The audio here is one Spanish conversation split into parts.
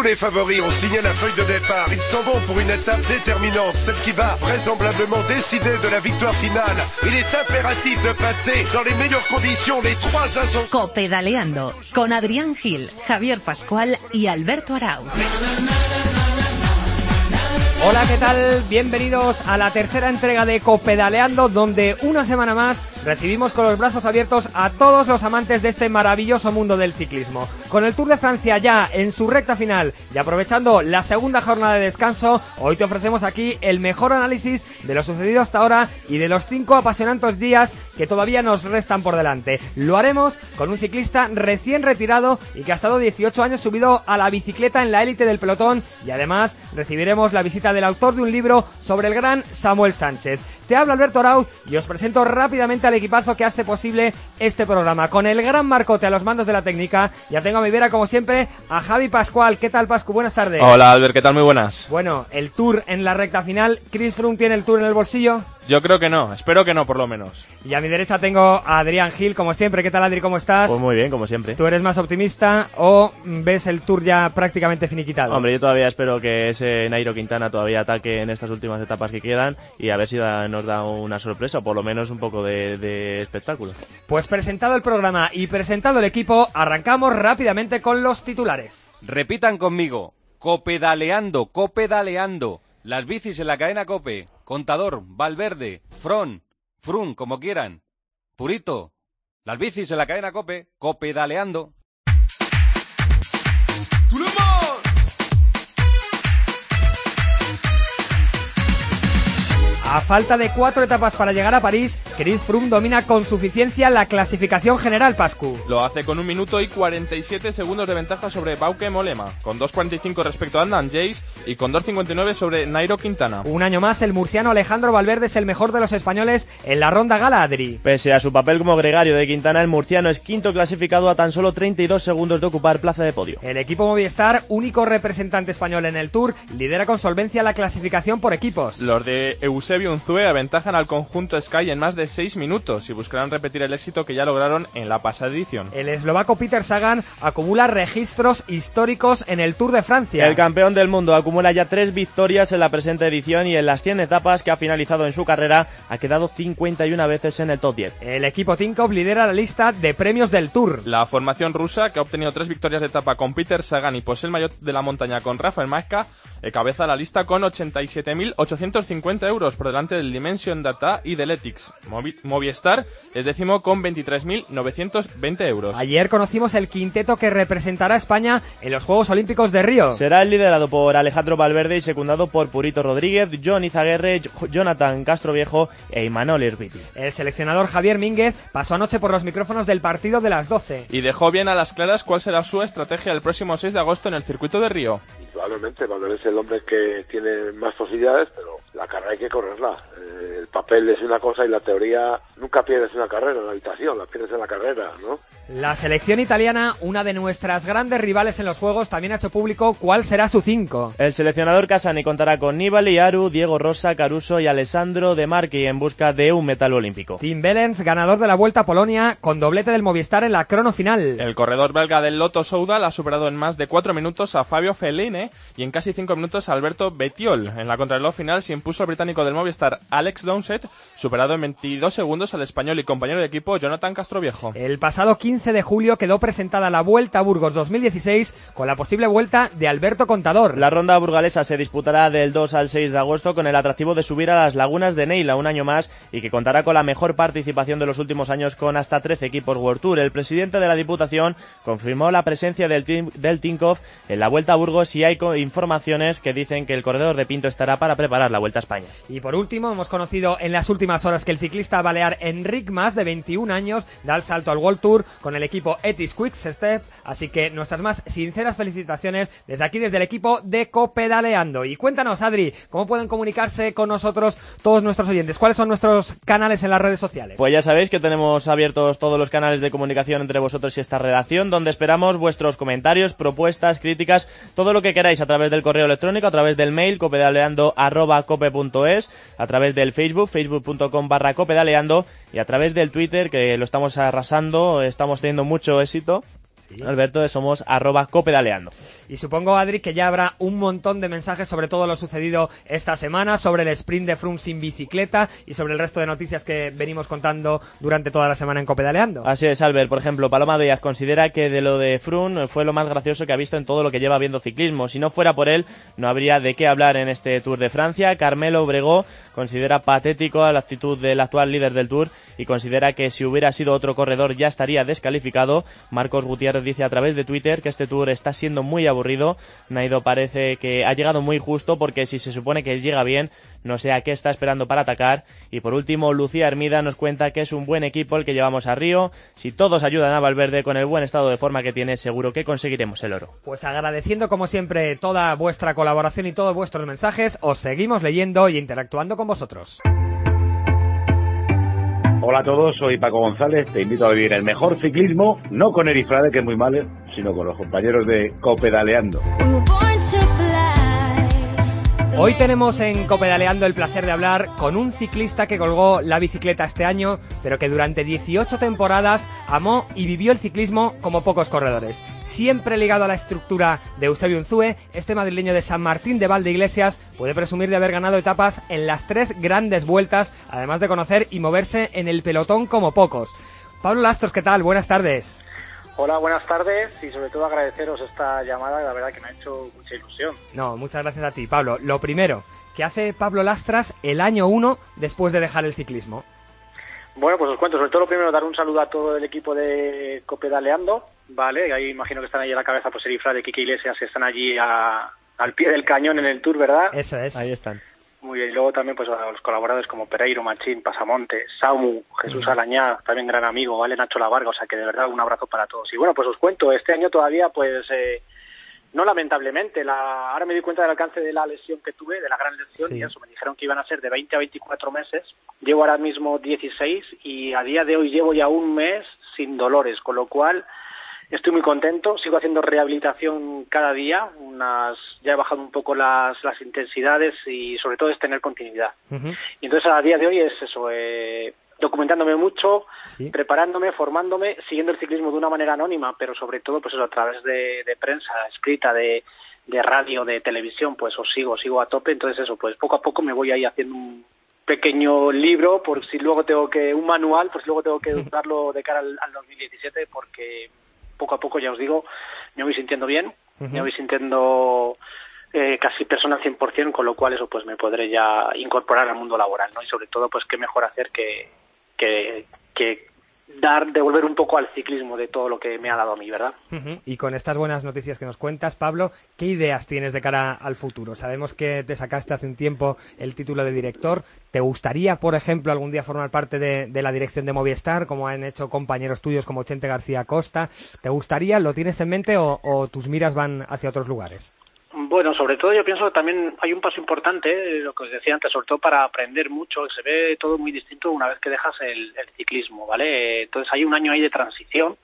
Tous les favoris ont signé la feuille de départ. Ils s'en vont pour une étape déterminante, celle qui va vraisemblablement décider de la victoire finale. Il est impératif de passer dans les meilleures conditions les trois ascensions. Copedaleando con Adrián Gil, Javier Pascual y Alberto Arau. Hola, ¿qué tal? Bienvenidos a la tercera entrega de Copedaleando, donde una semana más recibimos con los brazos abiertos a todos los amantes de este maravilloso mundo del ciclismo. Con el Tour de Francia ya en su recta final y aprovechando la segunda jornada de descanso, hoy te ofrecemos aquí el mejor análisis de lo sucedido hasta ahora y de los cinco apasionantes días que todavía nos restan por delante. Lo haremos con un ciclista recién retirado y que ha estado 18 años subido a la bicicleta en la élite del pelotón y además recibiremos la visita del autor de un libro sobre el gran Samuel Sánchez. Te habla Alberto Arauz y os presento rápidamente al equipazo que hace posible este programa. Con el gran Marcote a los mandos de la técnica, ya tengo a mi vera como siempre a Javi Pascual. ¿Qué tal Pascu? Buenas tardes. Hola Albert, ¿qué tal? Muy buenas. Bueno, el Tour en la recta final. ¿Chris Froome tiene el Tour en el bolsillo? Yo creo que no, espero que no, por lo menos. Y a mi derecha tengo a Adrián Gil, como siempre. ¿Qué tal, Adri? ¿Cómo estás? Pues muy bien, como siempre. ¿Tú eres más optimista o ves el Tour ya prácticamente finiquitado? Hombre, yo todavía espero que ese Nairo Quintana todavía ataque en estas últimas etapas que quedan y a ver si da- nos da una sorpresa o por lo menos un poco de, de espectáculo. Pues presentado el programa y presentado el equipo, arrancamos rápidamente con los titulares. Repitan conmigo. Copedaleando, copedaleando. Las bicis en la cadena Cope. Contador, Valverde, Fron, Frun, como quieran. Purito. Las bicis en la cadena Cope. Copedaleando. A falta de cuatro etapas para llegar a París, Chris Froome domina con suficiencia la clasificación general, Pascu. Lo hace con un minuto y 47 segundos de ventaja sobre Bauke Molema, con 2.45 respecto a Andan Jace y con 2.59 sobre Nairo Quintana. Un año más, el murciano Alejandro Valverde es el mejor de los españoles en la ronda gala, Adri. Pese a su papel como gregario de Quintana, el murciano es quinto clasificado a tan solo 32 segundos de ocupar plaza de podio. El equipo Movistar, único representante español en el Tour, lidera con solvencia la clasificación por equipos. Los de Eusebio Unzue aventajan al conjunto Sky en más de 6 minutos y buscarán repetir el éxito que ya lograron en la pasada edición. El eslovaco Peter Sagan acumula registros históricos en el Tour de Francia. El campeón del mundo acumula ya tres victorias en la presente edición y en las 100 etapas que ha finalizado en su carrera ha quedado 51 veces en el top 10. El equipo Tinkoff lidera la lista de premios del Tour. La formación rusa, que ha obtenido tres victorias de etapa con Peter Sagan y posee el maillot de la montaña con Rafael Maesca, encabeza la lista con 87.850 euros por delante del Dimension Data y del Ethics. Movi- Movistar es décimo con 23.920 euros. Ayer conocimos el quinteto que representará a España en los Juegos Olímpicos de Río. Será liderado por Alejandro Valverde y secundado por Purito Rodríguez, John Izaguirre, Jo- Jonathan Castroviejo e Imanol Irviti. El seleccionador Javier Mínguez pasó anoche por los micrófonos del partido de las 12. Y dejó bien a las claras cuál será su estrategia el próximo 6 de agosto en el circuito de Río. Indudablemente, Valverde es el hombre que tiene más posibilidades, pero la carrera hay que correrla. Eh, el papel es una cosa y la teoría nunca pierdes una carrera en la habitación, la pierdes en la carrera, ¿no? La selección italiana, una de nuestras grandes rivales en los Juegos, también ha hecho público cuál será su 5. El seleccionador Casani contará con Nibali, Aru, Diego Rosa, Caruso y Alessandro De Marchi en busca de un metal olímpico. Tim Bellens, ganador de la Vuelta a Polonia, con doblete del Movistar en la crono final. El corredor belga del Lotto Soudal ha superado en más de 4 minutos a Fabio Feline y en casi 5 minutos a Alberto Betiol. En la contrarreloj final se impuso el británico del Movistar Alex Dowsett, superado en 22 segundos al español y compañero de equipo Jonathan Castroviejo. El pasado 15 de julio quedó presentada la Vuelta a Burgos 2016 con la posible vuelta de Alberto Contador. La ronda burgalesa se disputará del 2 al 6 de agosto con el atractivo de subir a las lagunas de Neila un año más y que contará con la mejor participación de los últimos años con hasta 13 equipos World Tour. El presidente de la Diputación confirmó la presencia del, team, del Tinkoff en la Vuelta a Burgos y hay informaciones que dicen que el corredor de Pinto estará para preparar la Vuelta a España. Y por último, hemos conocido en las últimas horas que el ciclista balear Enric Mas, de 21 años, da el salto al World Tour con el equipo Etis Quick Step. Así que nuestras más sinceras felicitaciones desde aquí, desde el equipo de Copedaleando. Y cuéntanos, Adri, ¿cómo pueden comunicarse con nosotros todos nuestros oyentes? ¿Cuáles son nuestros canales en las redes sociales? Pues ya sabéis que tenemos abiertos todos los canales de comunicación entre vosotros y esta redacción, donde esperamos vuestros comentarios, propuestas, críticas, todo lo que queráis a través del correo electrónico, a través del mail, copedaleando.cope.es, a través del Facebook, facebook.com barra copedaleando, y a través del Twitter, que lo estamos arrasando, estamos teniendo mucho éxito. Alberto, somos arroba copedaleando. Y supongo, Adri, que ya habrá un montón de mensajes sobre todo lo sucedido esta semana, sobre el sprint de Froome sin bicicleta y sobre el resto de noticias que venimos contando durante toda la semana en Copedaleando. Así es, Albert. Por ejemplo, Paloma Díaz considera que de lo de Froome fue lo más gracioso que ha visto en todo lo que lleva viendo ciclismo. Si no fuera por él, no habría de qué hablar en este Tour de Francia. Carmelo Obregó considera patético la actitud del actual líder del Tour y considera que si hubiera sido otro corredor ya estaría descalificado. Marcos Gutiérrez dice a través de Twitter que este Tour está siendo muy aburrido. Naido parece que ha llegado muy justo porque si se supone que llega bien, no sé a qué está esperando para atacar. Y por último, Lucía Hermida nos cuenta que es un buen equipo el que llevamos a Río. Si todos ayudan a Valverde con el buen estado de forma que tiene, seguro que conseguiremos el oro. Pues agradeciendo como siempre toda vuestra colaboración y todos vuestros mensajes, os seguimos leyendo y interactuando con vosotros. Hola a todos, soy Paco González, te invito a vivir el mejor ciclismo, no con Erifrade, que es muy malo, sino con los compañeros de Copedaleando. Hoy tenemos en Copedaleando el placer de hablar con un ciclista que colgó la bicicleta este año, pero que durante 18 temporadas amó y vivió el ciclismo como pocos corredores. Siempre ligado a la estructura de Eusebio Unzue, este madrileño de San Martín de Valdeiglesias puede presumir de haber ganado etapas en las tres grandes vueltas, además de conocer y moverse en el pelotón como pocos. Pablo Lastros, ¿qué tal? Buenas tardes. Hola, buenas tardes y sobre todo agradeceros esta llamada, la verdad que me ha hecho mucha ilusión. No, muchas gracias a ti, Pablo. Lo primero, ¿qué hace Pablo Lastras el año 1 después de dejar el ciclismo? Bueno, pues os cuento, sobre todo lo primero, dar un saludo a todo el equipo de Copedaleando, ¿vale? Ahí imagino que están ahí a la cabeza, pues Erifra de Kike Iglesias, que están allí al pie del cañón en el tour, ¿verdad? Eso es. Ahí están. Muy bien, y luego también pues a los colaboradores como Pereiro, Machín, Pasamonte, Saumu, Jesús Alañá, también gran amigo, ¿vale? Nacho Lavarga, o sea que de verdad un abrazo para todos. Y bueno, pues os cuento, este año todavía pues eh, no lamentablemente, la, ahora me di cuenta del alcance de la lesión que tuve, de la gran lesión, Sí. y eso, me dijeron que iban a ser de 20 a 24 meses, llevo ahora mismo 16 y a día de hoy llevo ya un mes sin dolores, con lo cual estoy muy contento, sigo haciendo rehabilitación cada día, unas, ya he bajado un poco las, las intensidades y sobre todo es tener continuidad. Y entonces a día de hoy es eso, eh, documentándome mucho, Sí. preparándome, formándome, siguiendo el ciclismo de una manera anónima, pero sobre todo pues eso, a través de, de prensa escrita, de, de radio, de televisión, pues os sigo, sigo a tope, entonces eso, pues poco a poco me voy ahí haciendo un pequeño libro, por si luego tengo que, un manual, pues luego tengo que darlo de cara al, al 2017, porque poco a poco, ya os digo, me voy sintiendo bien, me voy sintiendo eh, casi persona al 100%, con lo cual eso pues me podré ya incorporar al mundo laboral, ¿no? Y sobre todo pues qué mejor hacer que, que, que dar, devolver un poco al ciclismo de todo lo que me ha dado a mí, ¿verdad? Y con estas buenas noticias que nos cuentas, Pablo, ¿qué ideas tienes de cara al futuro? Sabemos que te sacaste hace un tiempo el título de director. ¿Te gustaría, por ejemplo, algún día formar parte de, la dirección de Movistar, como han hecho compañeros tuyos como Chente García Costa? ¿Te gustaría? ¿Lo tienes en mente o tus miras van hacia otros lugares? Bueno, sobre todo yo pienso que también hay un paso importante, eh, lo que os decía antes, sobre todo para aprender mucho, se ve todo muy distinto una vez que dejas el, el ciclismo, ¿vale? Entonces hay un año ahí de transición,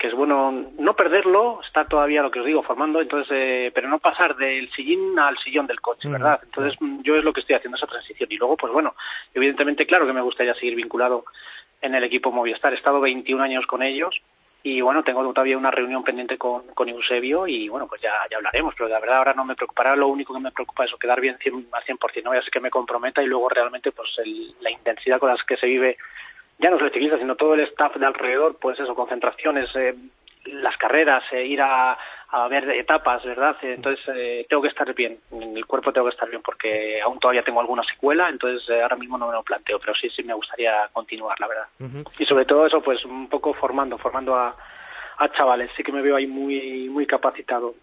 que es bueno no perderlo, estar todavía, lo que os digo, formando, entonces, eh, pero no pasar del sillín al sillón del coche, Mm, ¿verdad? Entonces mm, yo es lo que estoy haciendo, esa transición. Y luego, pues bueno, evidentemente, claro que me gustaría seguir vinculado en el equipo Movistar. He estado 21 años con ellos y bueno, tengo todavía una reunión pendiente con, con Eusebio y bueno, pues ya, ya hablaremos, pero la verdad ahora no me preocupará, lo único que me preocupa es quedar bien 100, al 100%, no voy a que me comprometa y luego realmente pues el- la intensidad con las que se vive, ya no solo el ciclista, sino todo el staff de alrededor, pues eso, concentraciones, eh, las carreras, eh, ir a, a ver etapas, ¿verdad? Eh, Entonces eh, tengo que estar bien, el cuerpo tengo que estar bien porque aún todavía tengo alguna secuela, entonces eh, ahora mismo no me lo planteo, pero sí, sí me gustaría continuar, la verdad. Y sobre todo eso, pues un poco formando, formando a, a chavales, sí que me veo ahí muy, muy capacitado.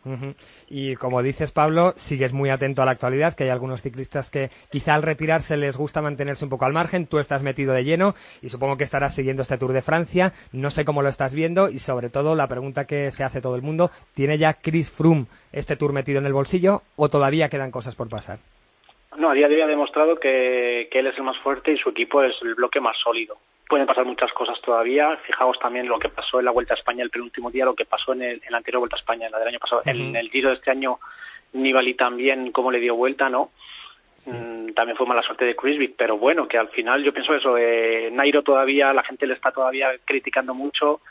Y como dices, Pablo, sigues muy atento a la actualidad, que hay algunos ciclistas que quizá al retirarse les gusta mantenerse un poco al margen, tú estás metido de lleno y supongo que estarás siguiendo este Tour de Francia, no sé cómo lo estás viendo y sobre todo la pregunta que se hace todo el mundo, ¿tiene ya Chris Froome este Tour metido en el bolsillo o todavía quedan cosas por pasar? No, a día de hoy ha demostrado que, que él es el más fuerte y su equipo es el bloque más sólido. Pueden pasar muchas cosas todavía. Fijaos también lo que pasó en la Vuelta a España el penúltimo día, lo que pasó en, el, en la anterior Vuelta a España, en la del año pasado. En el Giro de este año, Nibali también, cómo le dio vuelta, ¿no? Mm, también fue mala suerte de Criswick, pero bueno, que al final yo pienso eso, eh, Nairo todavía, la gente le está todavía criticando mucho,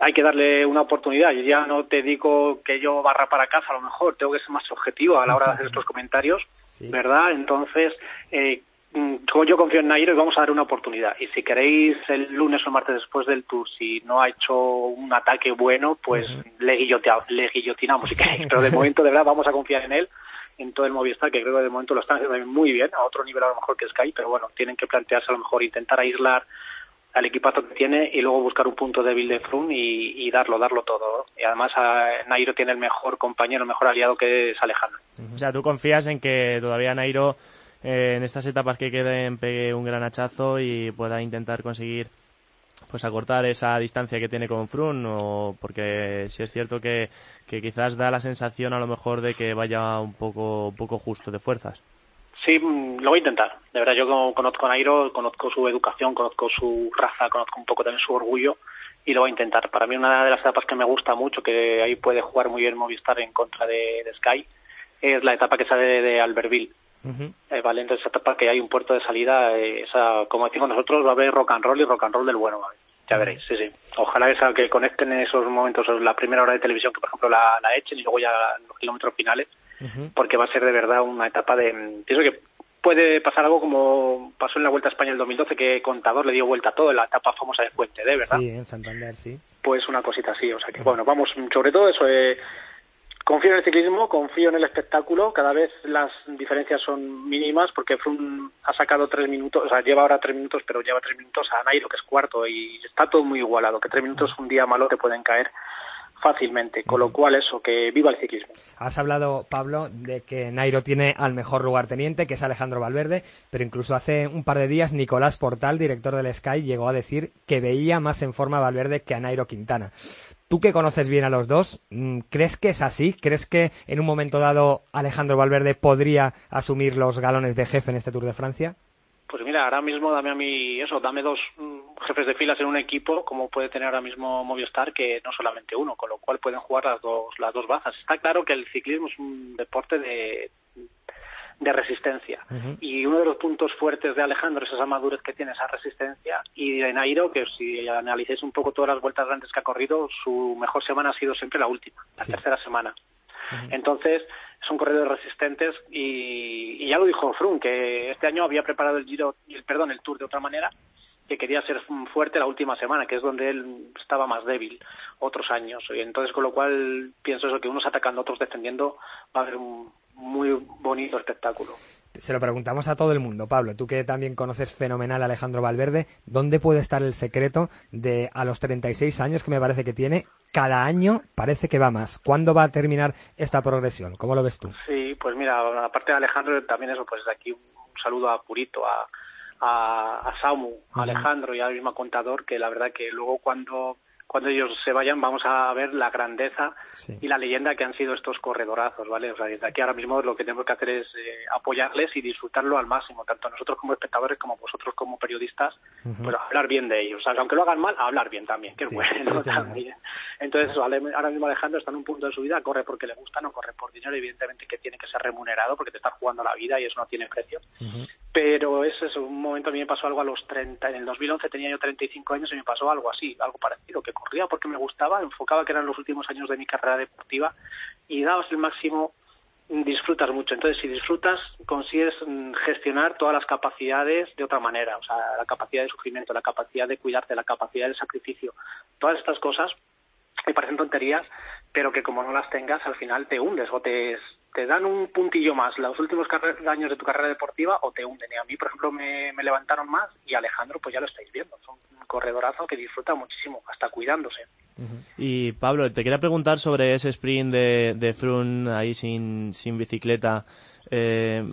hay que darle una oportunidad. Yo ya no te digo que yo barra para casa, a lo mejor tengo que ser más objetivo a la hora de hacer estos comentarios, ¿verdad? Entonces, eh, yo confío en Nairo y vamos a dar una oportunidad. Y si queréis el lunes o martes después del tour, si no ha hecho un ataque bueno, pues le, le guillotinamos si queréis. Pero de momento, de verdad, vamos a confiar en él en todo el Movistar, que creo que de momento lo están haciendo muy bien, a otro nivel a lo mejor que Sky, pero bueno, tienen que plantearse a lo mejor intentar aislar al equipazo que tiene y luego buscar un punto débil de Froome y, darlo, darlo todo. Y además Nairo tiene el mejor compañero, el mejor aliado que es Alejandro. O sea, tú confías en que todavía Nairo eh, en estas etapas que queden pegue un gran hachazo y pueda intentar conseguir pues acortar esa distancia que tiene con Froome o porque si es cierto que, que quizás da la sensación a lo mejor de que vaya un poco, un poco justo de fuerzas. Sí, mm, lo voy a intentar. De verdad, yo conozco a Nairo, conozco su educación, conozco su raza, conozco un poco también su orgullo y lo voy a intentar. Para mí una de las etapas que me gusta mucho, que ahí puede jugar muy bien Movistar en contra de, Sky, es la etapa que sale de Albertville. Eh, vale, entonces esa etapa que hay un puerto de salida, eh, esa, como decimos nosotros, va a haber rock and roll y rock and roll del bueno. Ya veréis, sí, sí. Ojalá esa, que conecten en esos momentos la primera hora de televisión, que por ejemplo la, la echen y luego ya los kilómetros finales, porque va a ser de verdad una etapa de... Pienso que puede pasar algo como pasó en la Vuelta a España el 2012, que Contador le dio vuelta a todo en la etapa famosa de Fuente de ¿verdad? Sí, en Santander, sí. Pues una cosita así, o sea que, bueno, vamos, sobre todo eso, eh, confío en el ciclismo, confío en el espectáculo, cada vez las diferencias son mínimas, porque Froome ha sacado tres minutos, o sea, lleva ahora tres minutos, pero lleva tres minutos a Nairo, que es cuarto, y está todo muy igualado, que tres minutos un día malo te pueden caer fácilmente, con lo cual eso, que viva el ciclismo. Has hablado, Pablo, de que Nairo tiene al mejor lugarteniente, que es Alejandro Valverde, pero incluso hace un par de días Nicolás Portal, director del Sky, llegó a decir que veía más en forma a Valverde que a Nairo Quintana. Tú que conoces bien a los dos, mm, ¿crees que es así? ¿Crees que en un momento dado Alejandro Valverde podría asumir los galones de jefe en este Tour de Francia? Pues mira, ahora mismo dame a mí eso, dame dos mm, jefes de filas en un equipo, como puede tener ahora mismo Movistar, que no solamente uno, con lo cual pueden jugar las dos, las dos bazas. Está claro que el ciclismo es un deporte de, de resistencia. Y uno de los puntos fuertes de Alejandro es esa madurez que tiene, esa resistencia. Y de Nairo, que si analicéis un poco todas las vueltas grandes que ha corrido, su mejor semana ha sido siempre la última, la tercera semana. Entonces, son corredores resistentes y, ya lo dijo Froome, que este año había preparado el Giro, el, perdón, el Tour de otra manera, que quería ser fuerte la última semana, que es donde él estaba más débil otros años. Y entonces, con lo cual, pienso eso, que unos atacando, otros defendiendo, va a haber un muy bonito espectáculo. Se lo preguntamos a todo el mundo, Pablo, tú que también conoces fenomenal a Alejandro Valverde, ¿dónde puede estar el secreto de a los 36 años que me parece que tiene, cada año parece que va más? ¿Cuándo va a terminar esta progresión? ¿Cómo lo ves tú? Sí, pues mira, aparte de Alejandro, también eso, pues de aquí un saludo a Purito, a, a, Samu, a Alejandro y al mismo contador, que la verdad que luego cuando cuando ellos se vayan vamos a ver la grandeza y la leyenda que han sido estos corredorazos, ¿vale? O sea, desde aquí ahora mismo lo que tenemos que hacer es eh, apoyarles y disfrutarlo al máximo, tanto nosotros como espectadores como vosotros como periodistas, pues hablar bien de ellos. O sea, aunque lo hagan mal, hablar bien también, que bueno también. Entonces, ahora mismo Alejandro está en un punto de su vida, corre porque le gusta, no corre por dinero, evidentemente que tiene que ser remunerado porque te está jugando la vida y eso no tiene precio. Pero ese es un momento, a mí me pasó algo a los 30, en el 2011 tenía yo 35 años y me pasó algo así, algo parecido, que corría porque me gustaba, enfocaba que eran los últimos años de mi carrera deportiva y dabas el máximo, disfrutas mucho. Entonces, si disfrutas, consigues mm, gestionar todas las capacidades de otra manera, o sea, la capacidad de sufrimiento, la capacidad de cuidarte, la capacidad de sacrificio, todas estas cosas me parecen tonterías, pero que como no las tengas, al final te hundes o te, te dan un puntillo más los últimos años de tu carrera deportiva o te hunden. Y a mí, por ejemplo, me, levantaron más y Alejandro, pues ya lo estáis viendo. Es un corredorazo que disfruta muchísimo, hasta cuidándose. Y Pablo, te quería preguntar sobre ese sprint de, de Frun ahí sin, sin bicicleta, eh,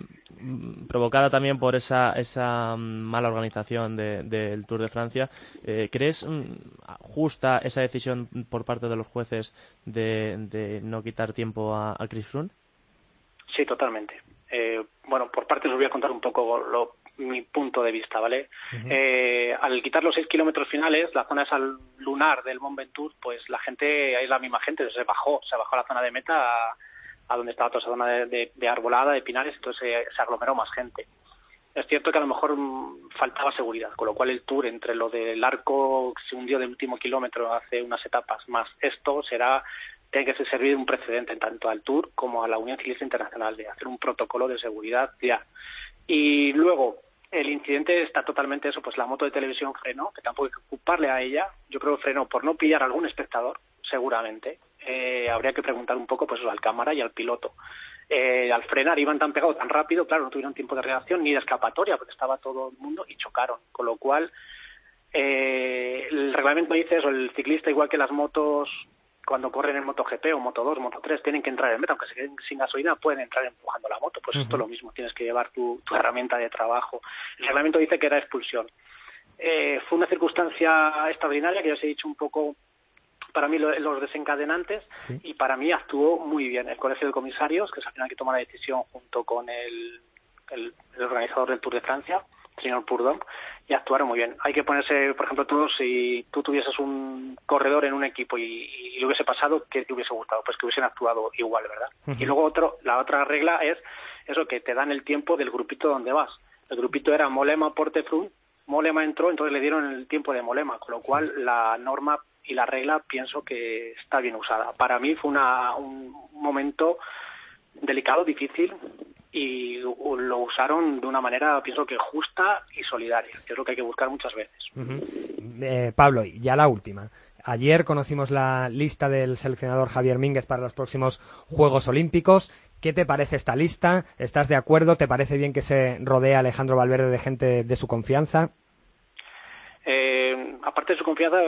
provocada también por esa, esa mala organización del Tour de Francia. Eh, ¿Crees mm, justa esa decisión por parte de los jueces de, de no quitar tiempo a, a Chris Froome? Sí, totalmente. Eh, bueno, por parte os voy a contar un poco lo, mi punto de vista, ¿vale? eh, al quitar los seis kilómetros finales, la zona esa lunar del Mont Ventoux, pues la gente, es la misma gente, se bajó, se bajó a la zona de meta a, donde estaba toda esa zona de, de, arbolada, de pinares, entonces se, aglomeró más gente. Es cierto que a lo mejor mm, faltaba seguridad, con lo cual el Tour, entre lo del arco que se hundió del último kilómetro hace unas etapas, más esto, será tiene que servir un precedente tanto al Tour como a la Unión Ciclista Internacional de hacer un protocolo de seguridad ya. Y luego, el incidente está totalmente eso, pues la moto de televisión frenó, que tampoco hay que ocuparle a ella. Yo creo que frenó por no pillar a algún espectador, seguramente. Eh, habría que preguntar un poco pues al cámara y al piloto. Eh, al frenar iban tan pegados tan rápido, claro, no tuvieron tiempo de reacción ni de escapatoria porque estaba todo el mundo y chocaron. Con lo cual, eh, el reglamento dice eso, el ciclista igual que las motos cuando corren en MotoGP o Moto2, Moto3 tienen que entrar en meta, aunque se queden sin gasolina pueden entrar empujando la moto, pues esto es lo mismo, tienes que llevar tu, tu, herramienta de trabajo. El reglamento dice que era expulsión. Eh, fue una circunstancia extraordinaria que ya os he dicho un poco para mí los desencadenantes sí. y para mí actuó muy bien el Colegio de Comisarios, que es al final que toma la decisión junto con el, el, el organizador del Tour de Francia, señor Purdon, y actuaron muy bien. Hay que ponerse, por ejemplo, tú, si tú tuvieses un corredor en un equipo y, y, le hubiese pasado, ¿qué te hubiese gustado? Pues que hubiesen actuado igual, ¿verdad? Uh -huh. Y luego otro, la otra regla es eso, que te dan el tiempo del grupito donde vas. El grupito era Molema, Portefrun, Molema entró, entonces le dieron el tiempo de Molema, con lo cual la norma y la regla pienso que está bien usada. Para mí fue una, un momento delicado, difícil, y lo usaron de una manera, pienso que justa y solidaria, que es lo que hay que buscar muchas veces. Eh, Pablo, ya la última. Ayer conocimos la lista del seleccionador Javier Mínguez para los próximos Juegos Olímpicos. ¿Qué te parece esta lista? ¿Estás de acuerdo? ¿Te parece bien que se rodee Alejandro Valverde de gente de su confianza? Eh, aparte de su confianza,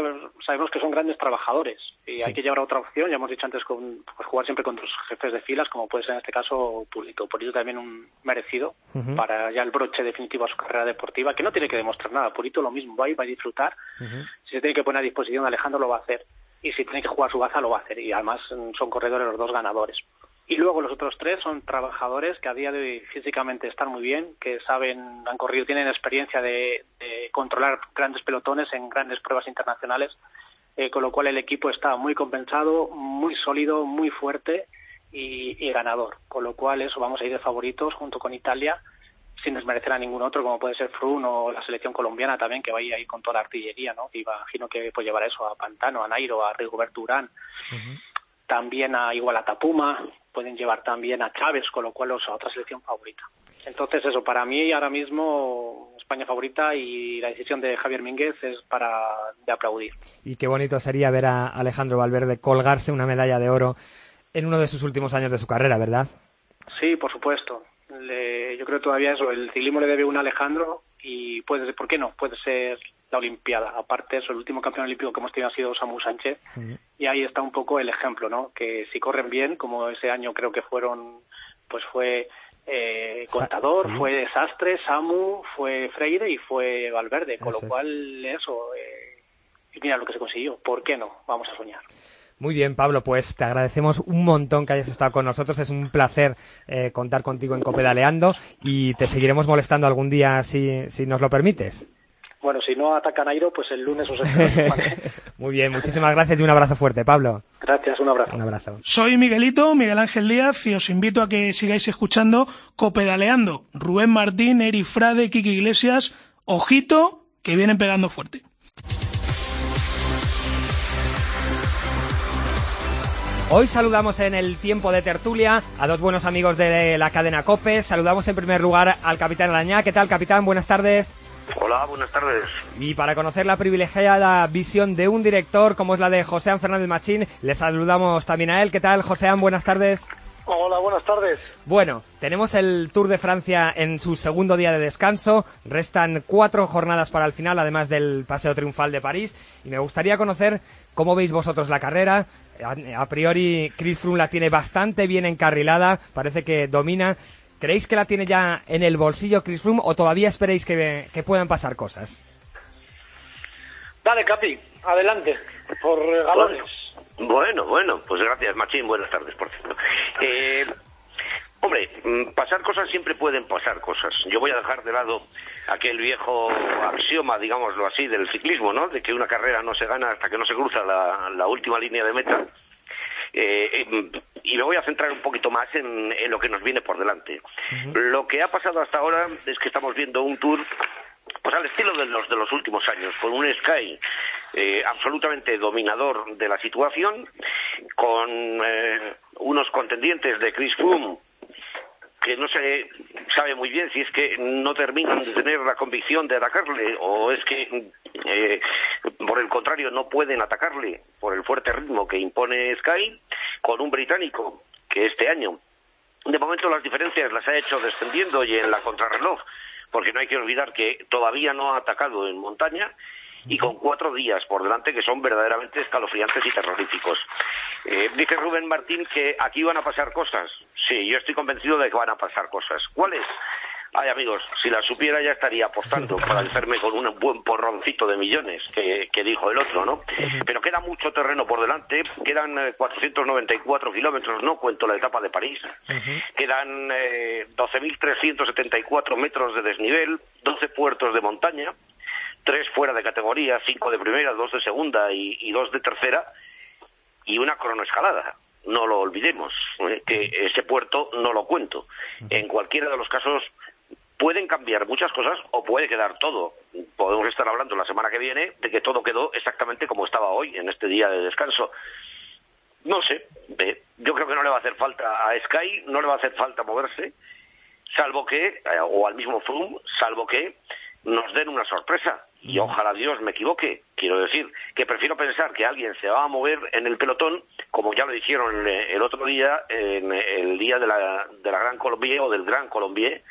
sabemos que son grandes trabajadores y sí. hay que llevar a otra opción. Ya hemos dicho antes con pues, jugar siempre con tus jefes de filas, como puede ser en este caso Pulito. Pulito también un merecido uh -huh. para ya el broche definitivo a su carrera deportiva, que no tiene que demostrar nada. Pulito lo mismo, va y va a disfrutar. Uh -huh. Si se tiene que poner a disposición de Alejandro, lo va a hacer. Y si tiene que jugar su baza, lo va a hacer. Y además son corredores los dos ganadores. Y luego los otros tres son trabajadores que a día de hoy físicamente están muy bien, que saben, han corrido, tienen experiencia de, de controlar grandes pelotones en grandes pruebas internacionales, eh, con lo cual el equipo está muy compensado, muy sólido, muy fuerte y, ganador. Con lo cual eso vamos a ir de favoritos junto con Italia, sin desmerecer a ningún otro, como puede ser Frun o la selección colombiana también, que va ahí con toda la artillería, ¿no? Y imagino que puede llevar eso a Pantano, a Nairo, a Rigoberto Urán. Uh -huh también a igual a Tapuma, pueden llevar también a Chávez, con lo cual es otra selección favorita. Entonces eso, para mí ahora mismo España favorita y la decisión de Javier Mínguez es para de aplaudir. Y qué bonito sería ver a Alejandro Valverde colgarse una medalla de oro en uno de sus últimos años de su carrera, ¿verdad? Sí, por supuesto. Le, yo creo todavía eso, el ciclismo le debe un Alejandro y puede ¿por qué no? Puede ser la Olimpiada. Aparte, eso, el último campeón olímpico que hemos tenido ha sido Samu Sánchez. Y ahí está un poco el ejemplo, ¿no? Que si corren bien, como ese año creo que fueron, pues fue eh, Contador, sí. fue Desastre, Samu, fue Freire y fue Valverde. Con eso lo cual, es. eso, eh, y mira lo que se consiguió. ¿Por qué no? Vamos a soñar. Muy bien, Pablo, pues te agradecemos un montón que hayas estado con nosotros. Es un placer eh, contar contigo en Copedaleando y te seguiremos molestando algún día si, si nos lo permites. Bueno, si no ataca Nairo, pues el lunes os. Muy bien, muchísimas gracias y un abrazo fuerte, Pablo. Gracias, un abrazo. Un abrazo. Soy Miguelito, Miguel Ángel Díaz, y os invito a que sigáis escuchando Copedaleando. Rubén Martín, Eri Frade, Kiki Iglesias. Ojito, que vienen pegando fuerte. Hoy saludamos en el tiempo de tertulia a dos buenos amigos de la cadena COPE. Saludamos en primer lugar al capitán Arañá. ¿Qué tal, capitán? Buenas tardes. Hola, buenas tardes. Y para conocer la privilegiada visión de un director como es la de Joséán Fernández Machín, le saludamos también a él. ¿Qué tal, Joséán? Buenas tardes. Hola, buenas tardes. Bueno, tenemos el Tour de Francia en su segundo día de descanso. Restan cuatro jornadas para el final, además del Paseo Triunfal de París. Y me gustaría conocer cómo veis vosotros la carrera. A, a priori, Chris Froome la tiene bastante bien encarrilada. Parece que domina. ¿Creéis que la tiene ya en el bolsillo Chris Froome o todavía esperéis que, que puedan pasar cosas? Dale, Capi, adelante, por galones. Bueno, bueno, pues gracias, Machín. Buenas tardes, por cierto. Eh, hombre, mm, pasar cosas siempre pueden pasar cosas. Yo voy a dejar de lado aquel viejo axioma, digámoslo así, del ciclismo, ¿no? De que una carrera no se gana hasta que no se cruza la, la última línea de meta. Eh, em, y me voy a centrar un poquito más en, en lo que nos viene por delante. Lo que ha pasado hasta ahora es que estamos viendo un tour pues al estilo de los de los últimos años, con un Sky eh, absolutamente dominador de la situación, con eh, unos contendientes de Chris Froome que no se sabe muy bien si es que no terminan de tener la convicción de atacarle o es que eh, por el contrario no pueden atacarle por el fuerte ritmo que impone Sky con un británico que este año de momento las diferencias las ha hecho descendiendo y en la contrarreloj porque no hay que olvidar que todavía no ha atacado en montaña y con cuatro días por delante que son verdaderamente escalofriantes y terroríficos. Eh, dice Rubén Martín que aquí van a pasar cosas. Sí, yo estoy convencido de que van a pasar cosas. ¿Cuáles? Ay, amigos, si la supiera ya estaría apostando para hacerme con un buen porroncito de millones, que, que dijo el otro, ¿no? Pero queda mucho terreno por delante, quedan eh, 494 kilómetros, no cuento la etapa de París, quedan eh, 12.374 metros de desnivel, 12 puertos de montaña, tres fuera de categoría, cinco de primera, dos de segunda y, y dos de tercera, y una cronoescalada. No lo olvidemos, ¿eh? que ese puerto no lo cuento. En cualquiera de los casos pueden cambiar muchas cosas o puede quedar todo. Podemos estar hablando la semana que viene de que todo quedó exactamente como estaba hoy, en este día de descanso. No sé, eh, yo creo que no le va a hacer falta a Sky, no le va a hacer falta moverse, salvo que, eh, o al mismo Froome, salvo que nos den una sorpresa. Y ojalá Dios me equivoque. Quiero decir que prefiero pensar que alguien se va a mover en el pelotón, como ya lo dijeron eh, el otro día, en el día de la, de la Gran Colombier o del Gran Colombier,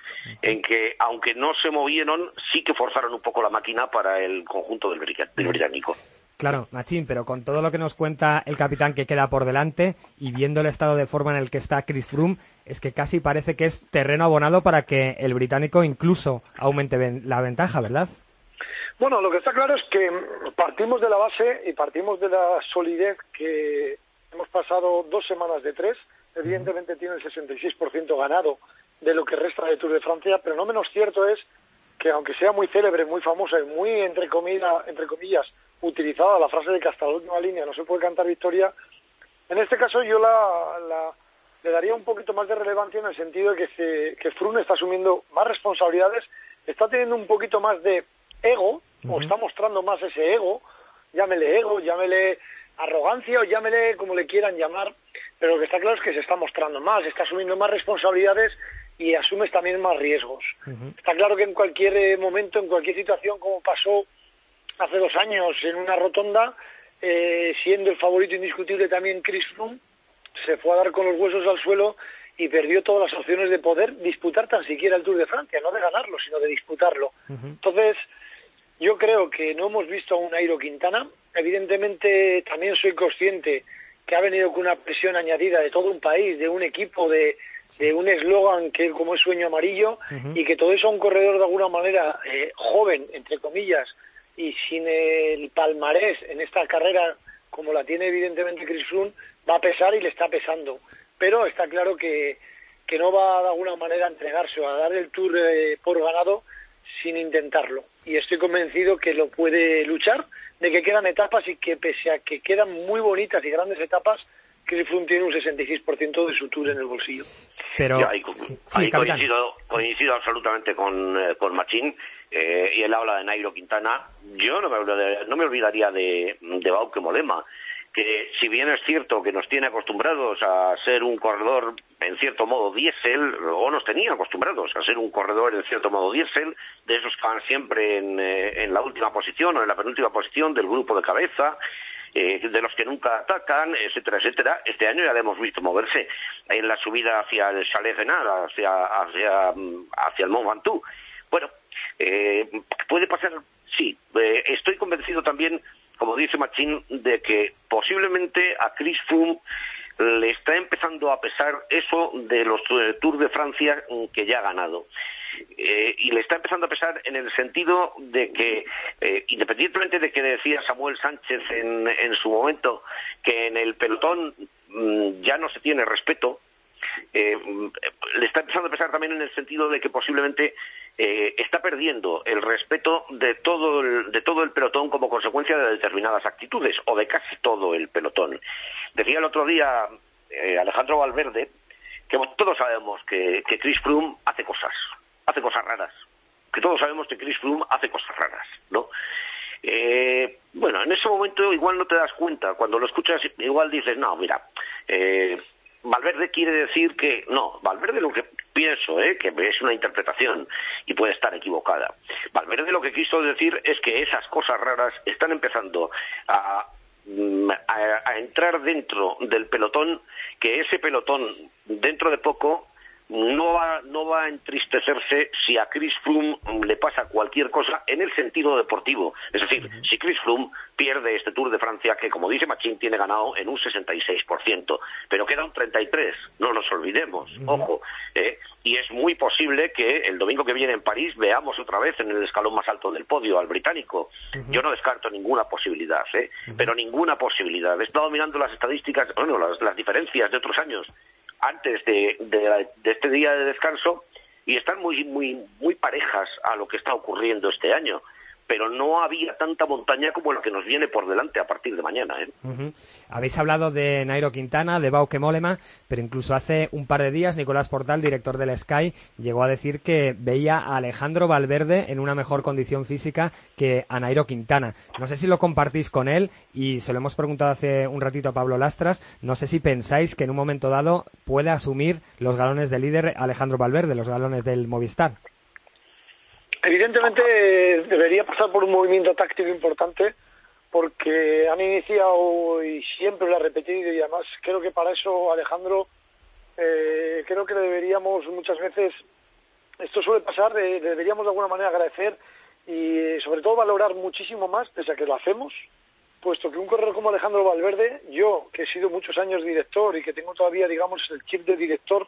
en que aunque no se movieron, sí que forzaron un poco la máquina para el conjunto del, del británico. Claro, Machín, pero con todo lo que nos cuenta el capitán que queda por delante y viendo el estado de forma en el que está Chris Froome, es que casi parece que es terreno abonado para que el británico incluso aumente la ventaja, ¿verdad? Bueno, lo que está claro es que partimos de la base y partimos de la solidez que hemos pasado dos semanas de tres. Evidentemente tiene el 66% ganado de lo que resta de Tour de Francia, pero no menos cierto es que aunque sea muy célebre, muy famosa y muy, entre, comida- entre comillas, utilizada la frase de que hasta la última línea no se puede cantar victoria, en este caso yo la, la- le daría un poquito más de relevancia en el sentido de que, se- que Froome está asumiendo más responsabilidades, está teniendo un poquito más de ego, o está mostrando más ese ego, llámele ego, llámele arrogancia o llámele como le quieran llamar, pero lo que está claro es que se está mostrando más, está asumiendo más responsabilidades y asumes también más riesgos. Está claro que en cualquier eh, momento, en cualquier situación, como pasó hace dos años en una rotonda, eh, siendo el favorito indiscutible también Chris Froome, se fue a dar con los huesos al suelo y perdió todas las opciones de poder disputar tan siquiera el Tour de Francia, no de ganarlo, sino de disputarlo. Entonces, yo creo que no hemos visto a un Nairo Quintana. Evidentemente, también soy consciente que ha venido con una presión añadida de todo un país, de un equipo, de, de un eslogan que como es sueño amarillo, y que todo eso a un corredor de alguna manera eh, joven, entre comillas, y sin el palmarés en esta carrera como la tiene evidentemente Chris Froome, va a pesar y le está pesando. Pero está claro que, que no va de alguna manera a entregarse o a dar el Tour eh, por ganado sin intentarlo. Y estoy convencido que lo puede luchar, de que quedan etapas y que pese a que quedan muy bonitas y grandes etapas, Chris Froome tiene un 66% de su Tour en el bolsillo. Pero Yo ahí, sí, coincido, coincido absolutamente con, eh, con Machín eh, y él habla de Nairo Quintana. Yo no me, olvidaría- no me olvidaría de, de Bauke Molema, que si bien es cierto que nos tiene acostumbrados a ser un corredor en cierto modo diésel, o nos tenía acostumbrados a ser un corredor en cierto modo diésel, de esos que van siempre en, eh, en la última posición o en la penúltima posición del grupo de cabeza, eh, de los que nunca atacan, etcétera, etcétera. Este año ya le hemos visto moverse en la subida hacia el Chalet Renard, hacia, hacia, hacia el Mont Ventoux. Bueno, eh, puede pasar, sí. Eh, estoy convencido también, como dice Machín, de que posiblemente a Chris Froome le está empezando a pesar eso de los eh, Tours de Francia mm, que ya ha ganado. Eh, y le está empezando a pesar en el sentido de que, eh, independientemente de que decía Samuel Sánchez en, en su momento que en el pelotón mm, ya no se tiene respeto, eh, le está empezando a pesar también en el sentido de que posiblemente eh, está perdiendo el respeto de todo el, de todo el pelotón como consecuencia de determinadas actitudes, o de casi todo el pelotón. Decía el otro día eh, Alejandro Valverde que todos sabemos que, que Chris Froome hace cosas, hace cosas raras, que todos sabemos que Chris Froome hace cosas raras, ¿no? Eh, bueno, en ese momento igual no te das cuenta, cuando lo escuchas igual dices, no, mira, eh, Valverde quiere decir que, no, Valverde lo que pienso, eh, que es una interpretación y puede estar equivocada. Valverde lo que quiso decir es que esas cosas raras están empezando a mm, a, a, entrar dentro del pelotón, que ese pelotón dentro de poco no va, no va a entristecerse si a Chris Froome le pasa cualquier cosa en el sentido deportivo. Es decir, si Chris Froome pierde este Tour de Francia, que como dice Machín, tiene ganado en un 66%, pero queda un 33%, no nos olvidemos, ojo. Eh, y es muy posible que el domingo que viene en París veamos otra vez en el escalón más alto del podio al británico. Yo no descarto ninguna posibilidad, ¿eh? pero ninguna posibilidad. He estado mirando las estadísticas, bueno, las, las diferencias de otros años antes de, de, de, este día de descanso y están muy, muy, muy parejas a lo que está ocurriendo este año pero no había tanta montaña como la que nos viene por delante a partir de mañana. ¿eh? Habéis hablado de Nairo Quintana, de Bauke Mollema, pero incluso hace un par de días Nicolás Portal, director del Sky, llegó a decir que veía a Alejandro Valverde en una mejor condición física que a Nairo Quintana. No sé si lo compartís con él y se lo hemos preguntado hace un ratito a Pablo Lastras. No sé si pensáis que en un momento dado puede asumir los galones de líder Alejandro Valverde, los galones del Movistar. Evidentemente debería pasar por un movimiento táctico importante porque han iniciado y siempre lo ha repetido y además creo que para eso Alejandro eh, creo que deberíamos muchas veces esto suele pasar eh, deberíamos de alguna manera agradecer y eh, sobre todo valorar muchísimo más pese a que lo hacemos puesto que un corredor como Alejandro Valverde yo que he sido muchos años director y que tengo todavía digamos el chip de director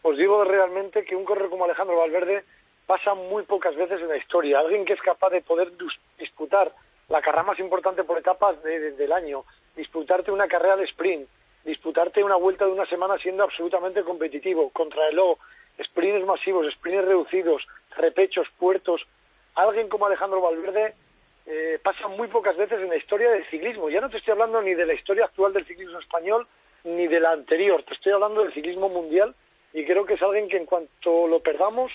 os digo realmente que un corredor como Alejandro Valverde pasa muy pocas veces en la historia. Alguien que es capaz de poder disputar la carrera más importante por etapas de, de, del año, disputarte una carrera de sprint, disputarte una vuelta de una semana siendo absolutamente competitivo, contra el O, sprints masivos, sprints reducidos, repechos, puertos. Alguien como Alejandro Valverde eh, pasa muy pocas veces en la historia del ciclismo. Ya no te estoy hablando ni de la historia actual del ciclismo español ni de la anterior, te estoy hablando del ciclismo mundial y creo que es alguien que en cuanto lo perdamos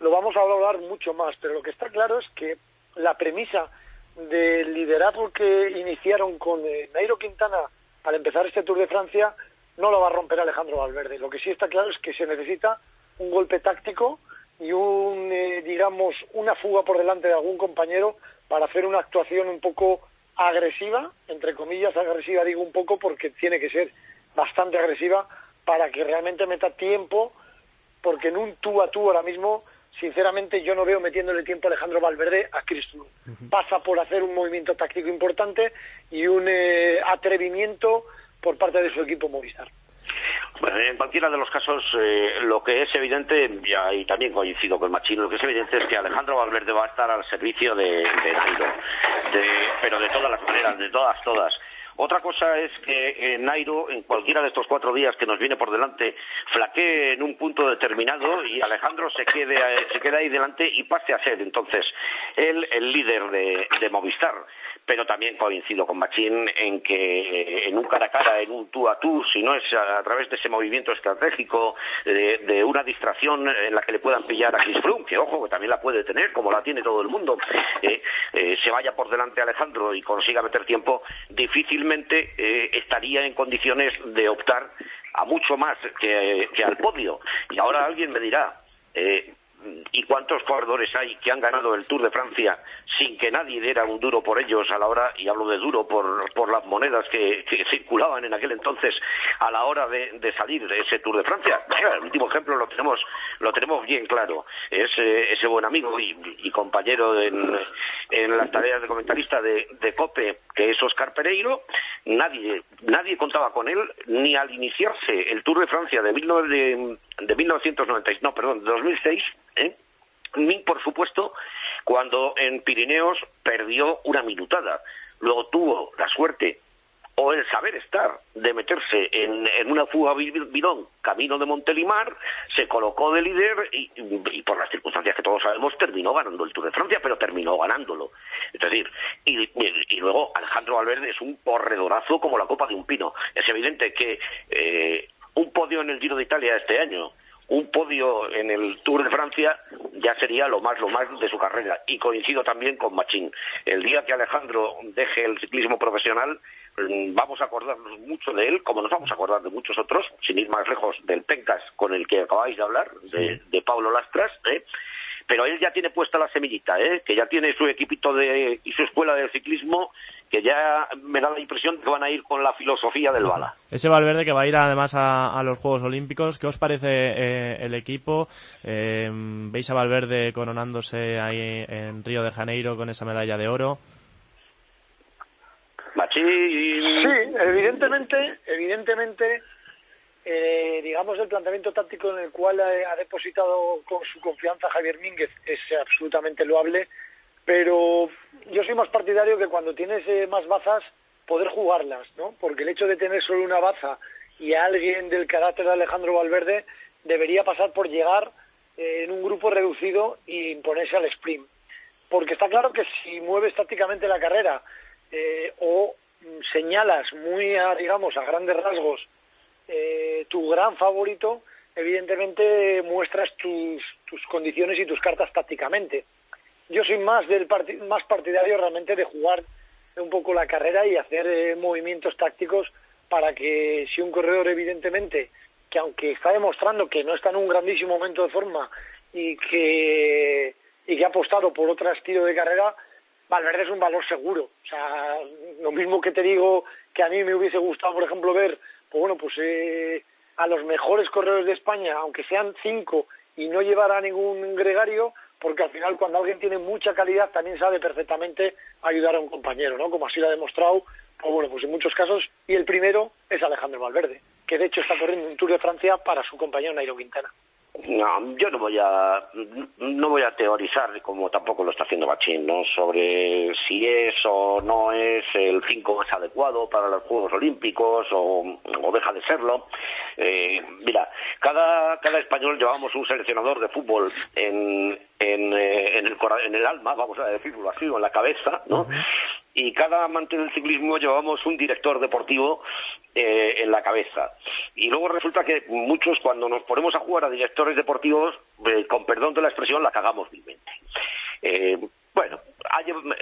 lo vamos a hablar mucho más, pero lo que está claro es que la premisa del liderazgo que iniciaron con eh, Nairo Quintana al empezar este Tour de Francia no lo va a romper Alejandro Valverde. Lo que sí está claro es que se necesita un golpe táctico y un, eh, digamos, una fuga por delante de algún compañero para hacer una actuación un poco agresiva, entre comillas agresiva digo un poco porque tiene que ser bastante agresiva para que realmente meta tiempo, porque en un tú a tú ahora mismo sinceramente yo no veo metiéndole tiempo a Alejandro Valverde a Cristo. Uh -huh. Pasa por hacer un movimiento táctico importante y un eh, atrevimiento por parte de su equipo Movistar. Bueno, en cualquiera de los casos, eh, lo que es evidente, y también coincido con Machino, lo que es evidente es que Alejandro Valverde va a estar al servicio de, de Nairo, de, pero de todas las maneras, de todas, todas. Otra cosa es que eh, Nairo, en cualquiera de estos cuatro días que nos viene por delante, flaquee en un punto determinado y Alejandro se quede, se quede ahí delante y pase a ser entonces él el líder de, Movistar. Pero también coincido con Machín en que en un cara a cara, en un tú a tú, si no es a, través de ese movimiento estratégico, de, de, una distracción en la que le puedan pillar a Chris Froome, que ojo, que también la puede tener, como la tiene todo el mundo, eh, eh, se vaya por delante Alejandro y consiga meter tiempo, difícilmente eh, estaría en condiciones de optar a mucho más que, que al podio. Y ahora alguien me dirá, eh, ¿Y cuántos corredores hay que han ganado el Tour de Francia sin que nadie diera un duro por ellos a la hora, y hablo de duro por, por las monedas que, circulaban en aquel entonces a la hora de, de salir de ese Tour de Francia? El último ejemplo lo tenemos, lo tenemos bien claro. Es eh, ese buen amigo y, compañero en, en, las tareas de comentarista de, de COPE, que es Oscar Pereiro. Nadie, nadie contaba con él ni al iniciarse el Tour de Francia de, 19, de, de 1996, no, perdón, de 2006 ¿eh? ni por supuesto cuando en Pirineos perdió una minutada. Luego tuvo la suerte o el saber estar de meterse en, en una fuga bidón camino de Montelimar, se colocó de líder y, por las circunstancias que todos sabemos terminó ganando el Tour de Francia, pero terminó ganándolo. Es decir, y, y luego Alejandro Valverde es un corredorazo como la copa de un pino. Es evidente que eh, un podio en el Giro de Italia este año un podio en el Tour de Francia ya sería lo más lo más de su carrera. Y coincido también con Machín. El día que Alejandro deje el ciclismo profesional mm, vamos a acordarnos mucho de él como nos vamos a acordar de muchos otros sin ir más lejos del Pencas con el que acabáis de hablar de, de Pablo Lastras ¿eh? Pero él ya tiene puesta la semillita, ¿eh? que ya tiene su equipito de, y su escuela de ciclismo, que ya me da la impresión de que van a ir con la filosofía del bala. Ese Valverde que va a ir además a, los Juegos Olímpicos, ¿qué os parece eh, el equipo? Eh, ¿Veis a Valverde coronándose ahí en Río de Janeiro con esa medalla de oro? Machi... Sí, evidentemente, evidentemente eh, digamos, el planteamiento táctico en el cual ha, depositado con su confianza Javier Mínguez es absolutamente loable, pero yo soy más partidario que cuando tienes eh, más bazas, poder jugarlas, ¿no? Porque el hecho de tener solo una baza y alguien del carácter de Alejandro Valverde debería pasar por llegar eh, en un grupo reducido y imponerse al sprint. Porque está claro que si mueves tácticamente la carrera eh, o señalas muy, a, digamos, a grandes rasgos eh, tu gran favorito, evidentemente muestras tus, tus condiciones y tus cartas tácticamente. Yo soy más, del más partidario realmente de jugar un poco la carrera y hacer eh, movimientos tácticos para que si un corredor evidentemente que aunque está demostrando que no está en un grandísimo momento de forma y que y que ha apostado por otro estilo de carrera, Valverde es un valor seguro. O sea, lo mismo que te digo que a mí me hubiese gustado, por ejemplo, ver pues bueno, pues eh, a los mejores corredores de España, aunque sean cinco y no llevar a ningún gregario, porque al final cuando alguien tiene mucha calidad también sabe perfectamente ayudar a un compañero, ¿no? Como así lo ha demostrado, pues bueno, pues en muchos casos, y el primero es Alejandro Valverde, que de hecho está corriendo un Tour de Francia para su compañero Nairo Quintana. No, yo no voy a no voy a teorizar como tampoco lo está haciendo Machín, ¿no? Sobre si es o no es el 5 más adecuado para los Juegos Olímpicos o, deja de serlo. Eh, mira, cada cada español llevamos un seleccionador de fútbol en en, eh, el, en el alma, vamos a decirlo así, o en la cabeza, ¿no? Y cada amante del ciclismo llevamos un director deportivo eh, en la cabeza. Y luego resulta que muchos cuando nos ponemos a jugar a directores deportivos, eh, con perdón de la expresión, la cagamos vilmente. Eh, bueno,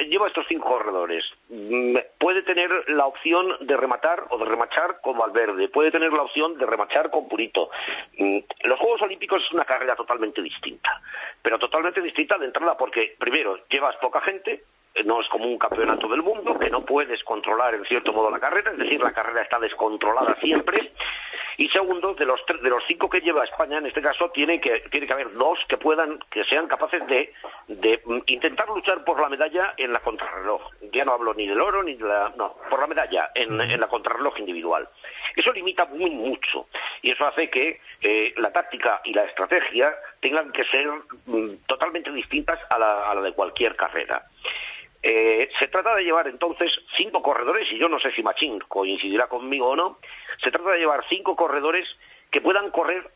lleva estos cinco corredores. Mm, puede tener la opción de rematar o de remachar con Valverde. Puede tener la opción de remachar con Purito. Mm, los Juegos Olímpicos es una carrera totalmente distinta. Pero totalmente distinta de entrada porque, primero, llevas poca gente, no es como un campeonato del mundo, que no puedes controlar en cierto modo la carrera, es decir, la carrera está descontrolada siempre. Y segundo, de los de los cinco que lleva España, en este caso, tiene que tiene que haber dos que puedan, que sean capaces de, de intentar luchar por la medalla en la contrarreloj. Ya no hablo ni del oro ni de la, no, por la medalla en, en la contrarreloj individual. Eso limita muy mucho y eso hace que eh, la táctica y la estrategia tengan que ser mm, totalmente distintas a la, a la de cualquier carrera. Eh, se trata de llevar entonces cinco corredores, y yo no sé si Machín coincidirá conmigo o no, se trata de llevar cinco corredores que puedan correr,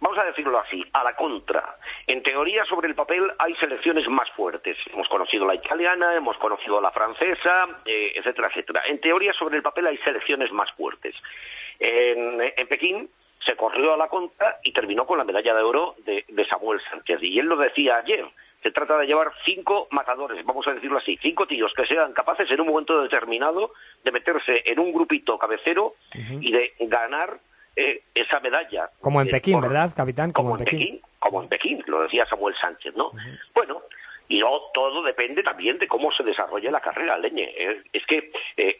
vamos a decirlo así, a la contra. En teoría, sobre el papel hay selecciones más fuertes. Hemos conocido la italiana, hemos conocido la francesa, eh, etcétera, etcétera. En teoría, sobre el papel hay selecciones más fuertes. En, Pekín se corrió a la contra y terminó con la medalla de oro de Samuel Sánchez. Y él lo decía ayer se trata de llevar cinco matadores, vamos a decirlo así, cinco tíos que sean capaces en un momento determinado de meterse en un grupito cabecero y de ganar eh, esa medalla. Como en Pekín, ¿verdad, capitán? Como, en Pekín. Como en Pekín, lo decía Samuel Sánchez, ¿no? Bueno, y todo depende también de cómo se desarrolle la carrera, leñe. Es que eh,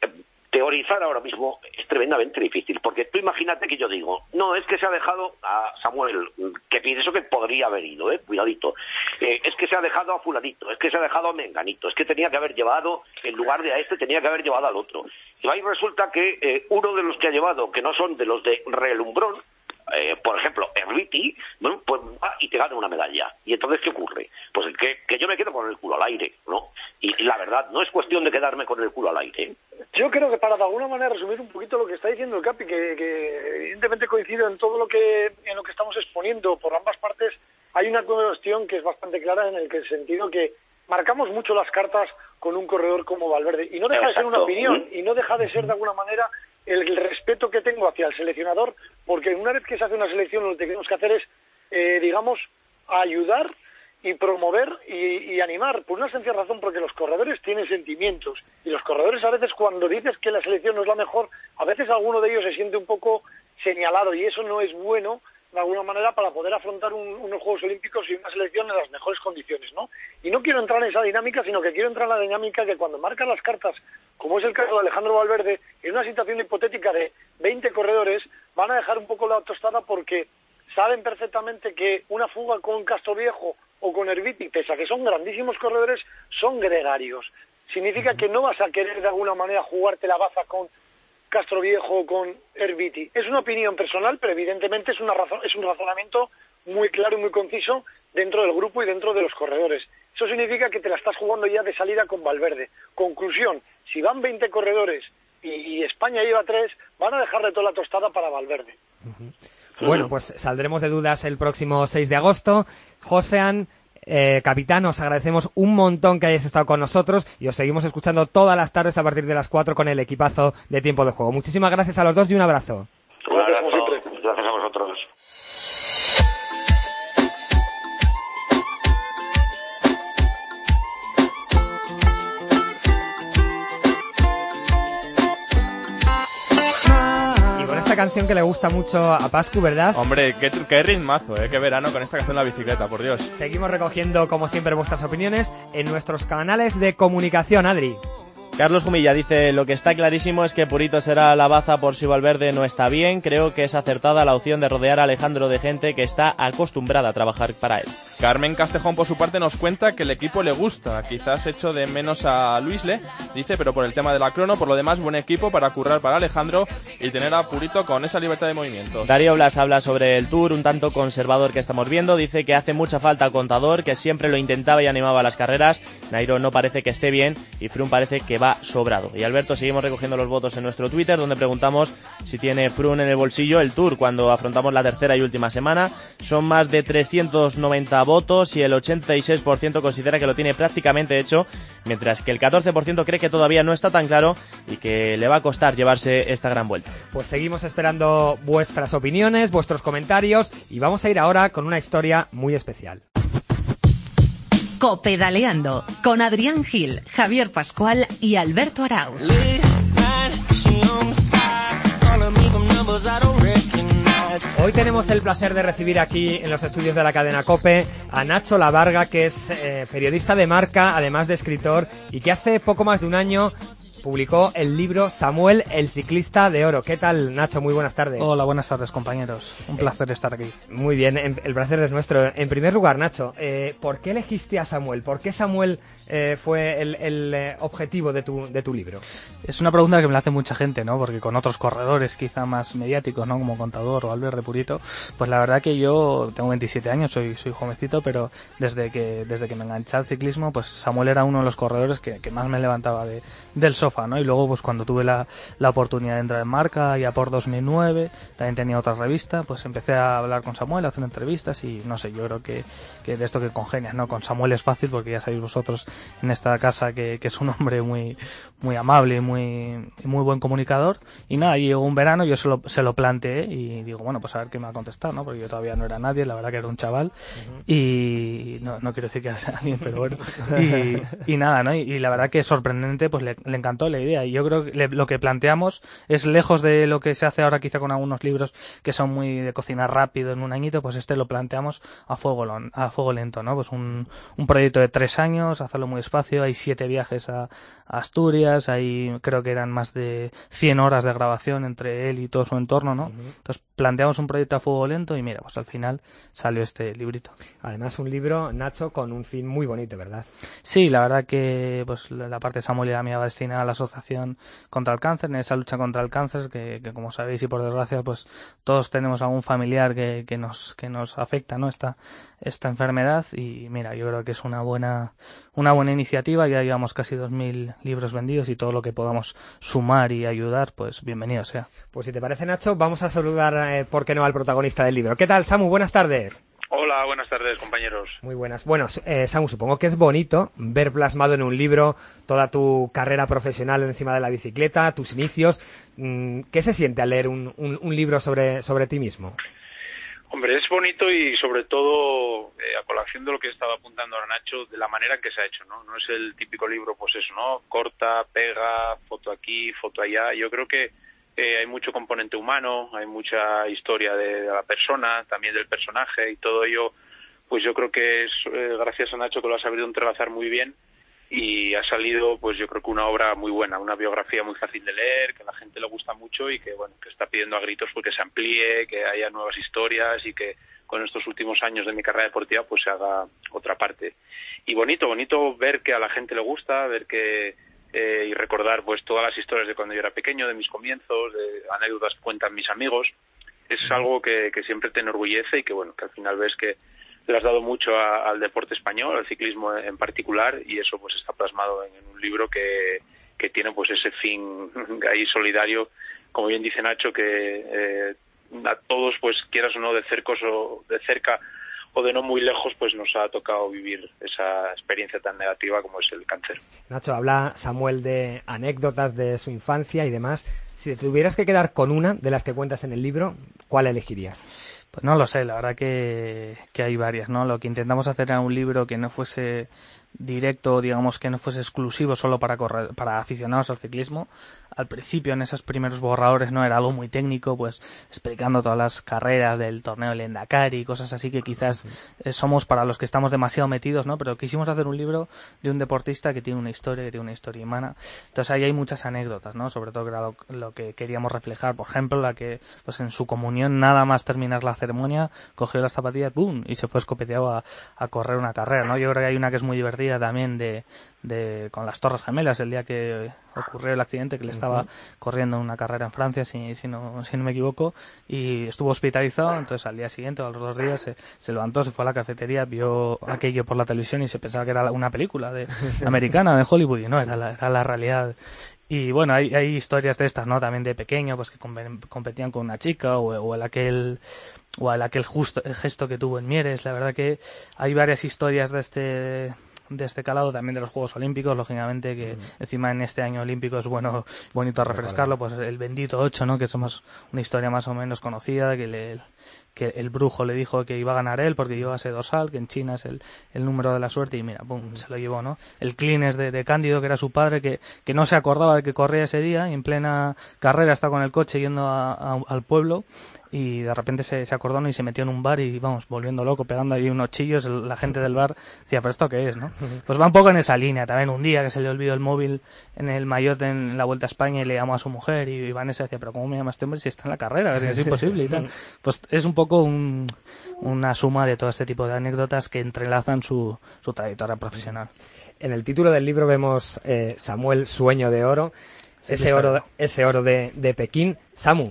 teorizar ahora mismo es tremendamente difícil, porque tú imagínate que yo digo, no, es que se ha dejado a Samuel, que pienso que podría haber ido, eh, cuidadito, eh, es que se ha dejado a fulanito, es que se ha dejado a menganito, es que tenía que haber llevado, en lugar de a este, tenía que haber llevado al otro. Y ahí resulta que eh, uno de los que ha llevado, que no son de los de relumbrón, eh, por ejemplo, Erriti, bueno, pues va y te gana una medalla. ¿Y entonces qué ocurre? Pues que, que yo me quedo con el culo al aire, ¿no? Y, la verdad, no es cuestión de quedarme con el culo al aire. Yo creo que para de alguna manera resumir un poquito lo que está diciendo el Capi, que, que evidentemente coincido en todo lo que en lo que estamos exponiendo por ambas partes, hay una cuestión que es bastante clara en el, que el sentido que marcamos mucho las cartas con un corredor como Valverde y no deja de ser una opinión y no deja de ser de alguna manera el respeto que tengo hacia el seleccionador, porque una vez que se hace una selección lo que tenemos que hacer es, eh, digamos, ayudar y promover y, y, animar, por una sencilla razón, porque los corredores tienen sentimientos y los corredores a veces cuando dices que la selección no es la mejor, a veces alguno de ellos se siente un poco señalado y eso no es bueno de alguna manera para poder afrontar un, unos Juegos Olímpicos y una selección en las mejores condiciones, ¿no? Y no quiero entrar en esa dinámica, sino que quiero entrar en la dinámica que cuando marcan las cartas, como es el caso de Alejandro Valverde, en una situación hipotética de 20 corredores, van a dejar un poco la tostada porque saben perfectamente que una fuga con Castro Viejo o con Herbiti, pese a que son grandísimos corredores, son gregarios. Significa que no vas a querer de alguna manera jugarte la baza con Castro Viejo con Herbiti. Es una opinión personal, pero evidentemente es, una razón, es un razonamiento muy claro y muy conciso dentro del grupo y dentro de los corredores. Eso significa que te la estás jugando ya de salida con Valverde. Conclusión, si van 20 corredores y, España lleva 3, van a dejarle toda la tostada para Valverde. Bueno, pues saldremos de dudas el próximo 6 de agosto. Josean, eh, capitán, os agradecemos un montón que hayáis estado con nosotros y os seguimos escuchando todas las tardes a partir de las 4 con el equipazo de tiempo de juego. Muchísimas gracias a los dos y un abrazo. Un abrazo. Canción que le gusta mucho a Pascu, ¿verdad? Hombre, qué, qué ritmazo, ¿eh? Qué verano con esta canción en la bicicleta, por Dios. Seguimos recogiendo, como siempre, vuestras opiniones en nuestros canales de comunicación, Adri. Carlos Jumilla dice, lo que está clarísimo es que Purito será la baza por si Valverde no está bien. Creo que es acertada la opción de rodear a Alejandro de gente que está acostumbrada a trabajar para él. Carmen Castejón, por su parte, nos cuenta que el equipo le gusta. Quizás hecho de menos a Luisle, dice, pero por el tema de la crono, por lo demás, buen equipo para currar para Alejandro y tener a Purito con esa libertad de movimientos. Darío Blas habla sobre el Tour, un tanto conservador que estamos viendo. Dice que hace mucha falta contador, que siempre lo intentaba y animaba a las carreras. Nairo no parece que esté bien y Froome parece que va sobrado. Y Alberto, seguimos recogiendo los votos en nuestro Twitter, donde preguntamos si tiene Froome en el bolsillo el Tour cuando afrontamos la tercera y última semana. Son más de 390 votos y el 86% considera que lo tiene prácticamente hecho, mientras que el 14% cree que todavía no está tan claro y que le va a costar llevarse esta gran vuelta. Pues seguimos esperando vuestras opiniones, vuestros comentarios y vamos a ir ahora con una historia muy especial. Copedaleando con Adrián Gil, Javier Pascual y Alberto Arau. Hoy tenemos el placer de recibir aquí en los estudios de la cadena Cope a Nacho Lavarga, que es eh, periodista de marca, además de escritor, y que hace poco más de un año publicó el libro Samuel, el ciclista de oro. ¿Qué tal, Nacho? Muy buenas tardes. Hola, buenas tardes, compañeros. Un placer eh, estar aquí. Muy bien, el placer es nuestro. En primer lugar, Nacho, eh, ¿por qué elegiste a Samuel? ¿Por qué Samuel eh, fue el, el objetivo de tu, de tu libro? Es una pregunta que me la hace mucha gente, ¿no? Porque con otros corredores quizá más mediáticos, ¿no? Como Contador o Albert Repurito, pues la verdad que yo tengo 27 años, soy, soy jovencito, pero desde que, desde que me enganché al ciclismo, pues Samuel era uno de los corredores que, que más me levantaba de, del sofá, ¿no? Y luego, pues cuando tuve la, la oportunidad de entrar en marca, ya por 2009, también tenía otra revista, pues empecé a hablar con Samuel, a hacer entrevistas y no sé, yo creo que, que de esto que congenias, ¿no? Con Samuel es fácil porque ya sabéis vosotros en esta casa que, que es un hombre muy, muy amable y muy, muy buen comunicador. Y nada, llegó un verano, yo se lo, se lo planteé y digo, bueno, pues a ver qué me va a contestar, ¿no? Porque yo todavía no era nadie, la verdad que era un chaval. Uh -huh. Y no, no quiero decir que sea alguien, pero bueno. Y, y nada, ¿no? Y, y, la verdad que sorprendente, pues le, le encantó la idea. Y yo creo que le, lo que planteamos es lejos de lo que se hace ahora quizá con algunos libros que son muy de cocinar rápido en un añito, pues este lo planteamos a fuego, a fuego lento, ¿no? Pues un, un proyecto de tres años, hacerlo muy despacio, hay siete viajes a, a Asturias, hay creo que eran más de 100 horas de grabación entre él y todo su entorno, ¿no? Uh -huh. Entonces planteamos un proyecto a fuego lento y mira, pues al final salió este librito. Además un libro, Nacho, con un fin muy bonito, ¿verdad? Sí, la verdad que pues la parte de Samuel y la mía va destinada a la Asociación contra el Cáncer, en esa lucha contra el cáncer, que, que como sabéis y por desgracia, pues todos tenemos algún familiar que, que nos, que nos afecta, ¿no? Esta, esta enfermedad y mira, yo creo que es una buena, una buena iniciativa, ya llevamos casi 2.000 libros vendidos y todo lo que podamos sumar y ayudar, pues bienvenido sea. Pues si te parece, Nacho, vamos a saludar, eh, ¿por qué no?, al protagonista del libro. ¿Qué tal, Samu? Buenas tardes. Hola, buenas tardes, compañeros. Muy buenas. Bueno, eh, Samu, supongo que es bonito ver plasmado en un libro toda tu carrera profesional encima de la bicicleta, tus inicios. Mm, ¿Qué se siente al leer un, un, un libro sobre, sobre ti mismo? Hombre, es bonito y sobre todo, eh, a colación de lo que estaba apuntando ahora Nacho, de la manera en que se ha hecho, ¿no? No es el típico libro, pues eso, ¿no? Corta, pega, foto aquí, foto allá. Yo creo que eh, hay mucho componente humano, hay mucha historia de, la persona, también del personaje y todo ello, pues yo creo que es eh, gracias a Nacho que lo ha sabido entrelazar muy bien y ha salido, pues yo creo que una obra muy buena, una biografía muy fácil de leer, que a la gente le gusta mucho y que, bueno, que está pidiendo a gritos porque se amplíe, que haya nuevas historias y que con estos últimos años de mi carrera deportiva pues se haga otra parte. Y bonito, bonito ver que a la gente le gusta, ver que eh, y recordar pues todas las historias de cuando yo era pequeño, de mis comienzos, de anécdotas que cuentan mis amigos. Es algo que, que siempre te enorgullece y que bueno, que al final ves que le has dado mucho a, al deporte español, al ciclismo en particular, y eso pues está plasmado en, en un libro que, que, tiene pues ese fin ahí solidario, como bien dice Nacho, que eh, a todos pues quieras o no de cerca o de cerca o de no muy lejos, pues nos ha tocado vivir esa experiencia tan negativa como es el cáncer. Nacho, habla Samuel de anécdotas de su infancia y demás. Si te tuvieras que quedar con una de las que cuentas en el libro, ¿cuál elegirías? Pues no lo sé, la verdad que, que hay varias, ¿no? Lo que intentamos hacer era un libro que no fuese directo, digamos que no fuese exclusivo solo para correr, para aficionados al ciclismo. Al principio, en esos primeros borradores, no era algo muy técnico, pues explicando todas las carreras del torneo del Endacari y cosas así que quizás eh, somos para los que estamos demasiado metidos, ¿no? Pero quisimos hacer un libro de un deportista que tiene una historia, que tiene una historia humana. Entonces ahí hay muchas anécdotas, ¿no? Sobre todo que era lo, lo que queríamos reflejar. Por ejemplo, la que, pues en su comunión, nada más terminar la ceremonia, cogió las zapatillas, ¡boom! y se fue escopeteado a, a correr una carrera, ¿no? Yo creo que hay una que es muy divertida también de, de con las Torres Gemelas, el día que ocurrió el accidente, que le estaba uh -huh. corriendo una carrera en Francia, si, si, no, si no me equivoco, y estuvo hospitalizado, entonces al día siguiente o a los dos días se, se levantó, se fue a la cafetería, vio aquello por la televisión y se pensaba que era una película de, americana de Hollywood, y no, era la, era la realidad. Y bueno, hay, hay historias de estas, ¿no? También de pequeño, pues que competían con una chica o, o el aquel o el aquel justo, el gesto que tuvo en Mieres. La verdad que hay varias historias de este de este calado también de los Juegos Olímpicos, lógicamente que mm. encima en este año olímpico es bueno bonito refrescarlo, pues el bendito 8, ¿no? Que somos una historia más o menos conocida, que le, que el brujo le dijo que iba a ganar él porque lleva ese dorsal, que en China es el, el número de la suerte y mira, pum, se lo llevó, ¿no? El Clines de, de Cándido, que era su padre, que, que no se acordaba de que corría ese día y en plena carrera está con el coche yendo a, a, al pueblo y de repente se, se acordó ¿no? y se metió en un bar y vamos, volviendo loco, pegando ahí unos chillos, la gente del bar decía, pero esto qué es, ¿no? Pues va un poco en esa línea, también un día que se le olvidó el móvil en el maillot en la Vuelta a España y le llamó a su mujer y Vanessa decía, pero ¿cómo me llama este hombre si está en la carrera? Es imposible y tal. Pues es un poco un, una suma de todo este tipo de anécdotas que entrelazan su, su trayectoria profesional. En el título del libro vemos eh, Samuel Sueño de Oro, sí, ese, oro ese oro de, de Pekín. Samu,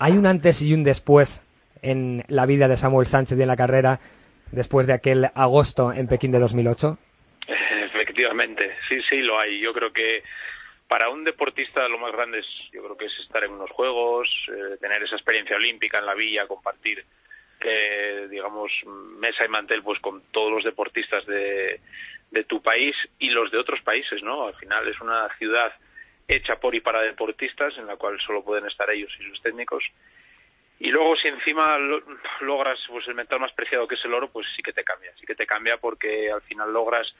¿Hay un antes y un después en la vida de Samuel Sánchez y en la carrera después de aquel agosto en Pekín de 2008? Efectivamente, sí, sí, lo hay. Yo creo que para un deportista lo más grande es, yo creo que es estar en unos juegos, eh, tener esa experiencia olímpica en la villa, compartir, eh, digamos, mesa y mantel pues con todos los deportistas de, de tu país y los de otros países, ¿no? Al final es una ciudad hecha por y para deportistas, en la cual solo pueden estar ellos y sus técnicos. Y luego si encima lo, logras pues el metal más preciado que es el oro, pues sí que te cambia, sí que te cambia porque al final logras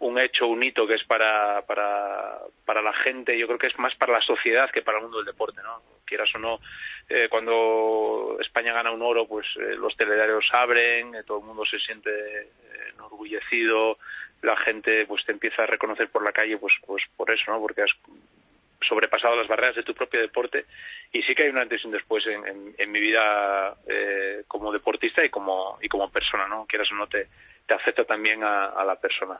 un hecho, un hito que es para, para, para la gente, yo creo que es más para la sociedad que para el mundo del deporte, ¿no? Quieras o no, eh, cuando España gana un oro, pues eh, los telediarios abren, eh, todo el mundo se siente eh, enorgullecido, la gente pues te empieza a reconocer por la calle, pues, pues por eso, ¿no? Porque has sobrepasado las barreras de tu propio deporte y sí que hay un antes y un después en, en, mi vida eh, como deportista y como y como persona no quieras o no te, te afecta también a, la persona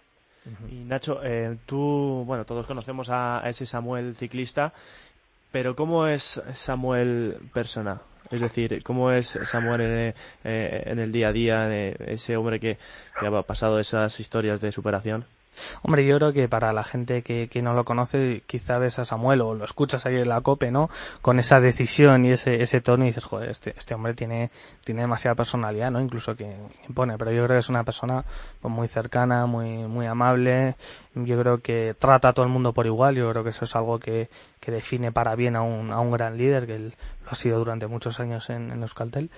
Y Nacho, eh, tú, bueno, todos conocemos a, a ese Samuel ciclista, pero ¿cómo es Samuel persona? Es decir, ¿cómo es Samuel en, eh, en el día a día, de ese hombre que, que ha pasado esas historias de superación? Hombre, yo creo que para la gente que, que no lo conoce, quizá ves a Samuel o lo escuchas ahí en la COPE, ¿no? Con esa decisión y ese, ese tono y dices, joder, este, este hombre tiene, tiene demasiada personalidad, ¿no? Incluso que impone, pero yo creo que es una persona pues, muy cercana, muy, muy amable, yo creo que trata a todo el mundo por igual, yo creo que eso es algo que, que define para bien a un, a un gran líder, que él lo ha sido durante muchos años en, en Euskaltel,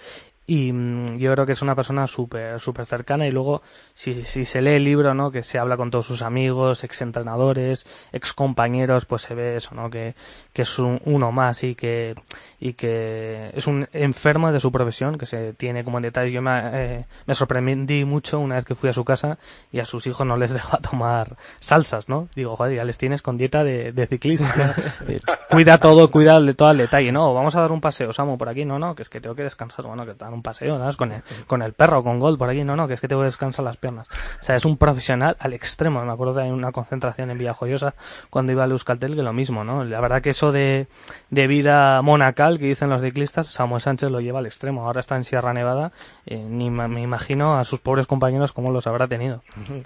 y mm, yo creo que es una persona súper súper cercana. Y luego si, si se lee el libro no que se habla con todos sus amigos ex entrenadores ex compañeros pues se ve eso no que, que es un, uno más y que y que es un enfermo de su profesión que se tiene como en detalle. Yo me, eh, me sorprendí mucho una vez que fui a su casa y a sus hijos no les deja tomar salsas no digo joder ya les tienes con dieta de, de ciclista Eh, cuida todo cuida de todo el detalle no vamos a dar un paseo Samu por aquí no no que es que tengo que descansar bueno que un paseo, ¿sabes? Con el, con el perro, con Gold por aquí, no, no, que es que tengo que descansar las piernas. O sea, es un profesional al extremo. Me acuerdo de una concentración en Villajoyosa cuando iba a Euskaltel que lo mismo, ¿no? La verdad que eso de, de vida monacal que dicen los ciclistas, Samuel Sánchez lo lleva al extremo. Ahora está en Sierra Nevada, eh, ni me imagino a sus pobres compañeros cómo los habrá tenido.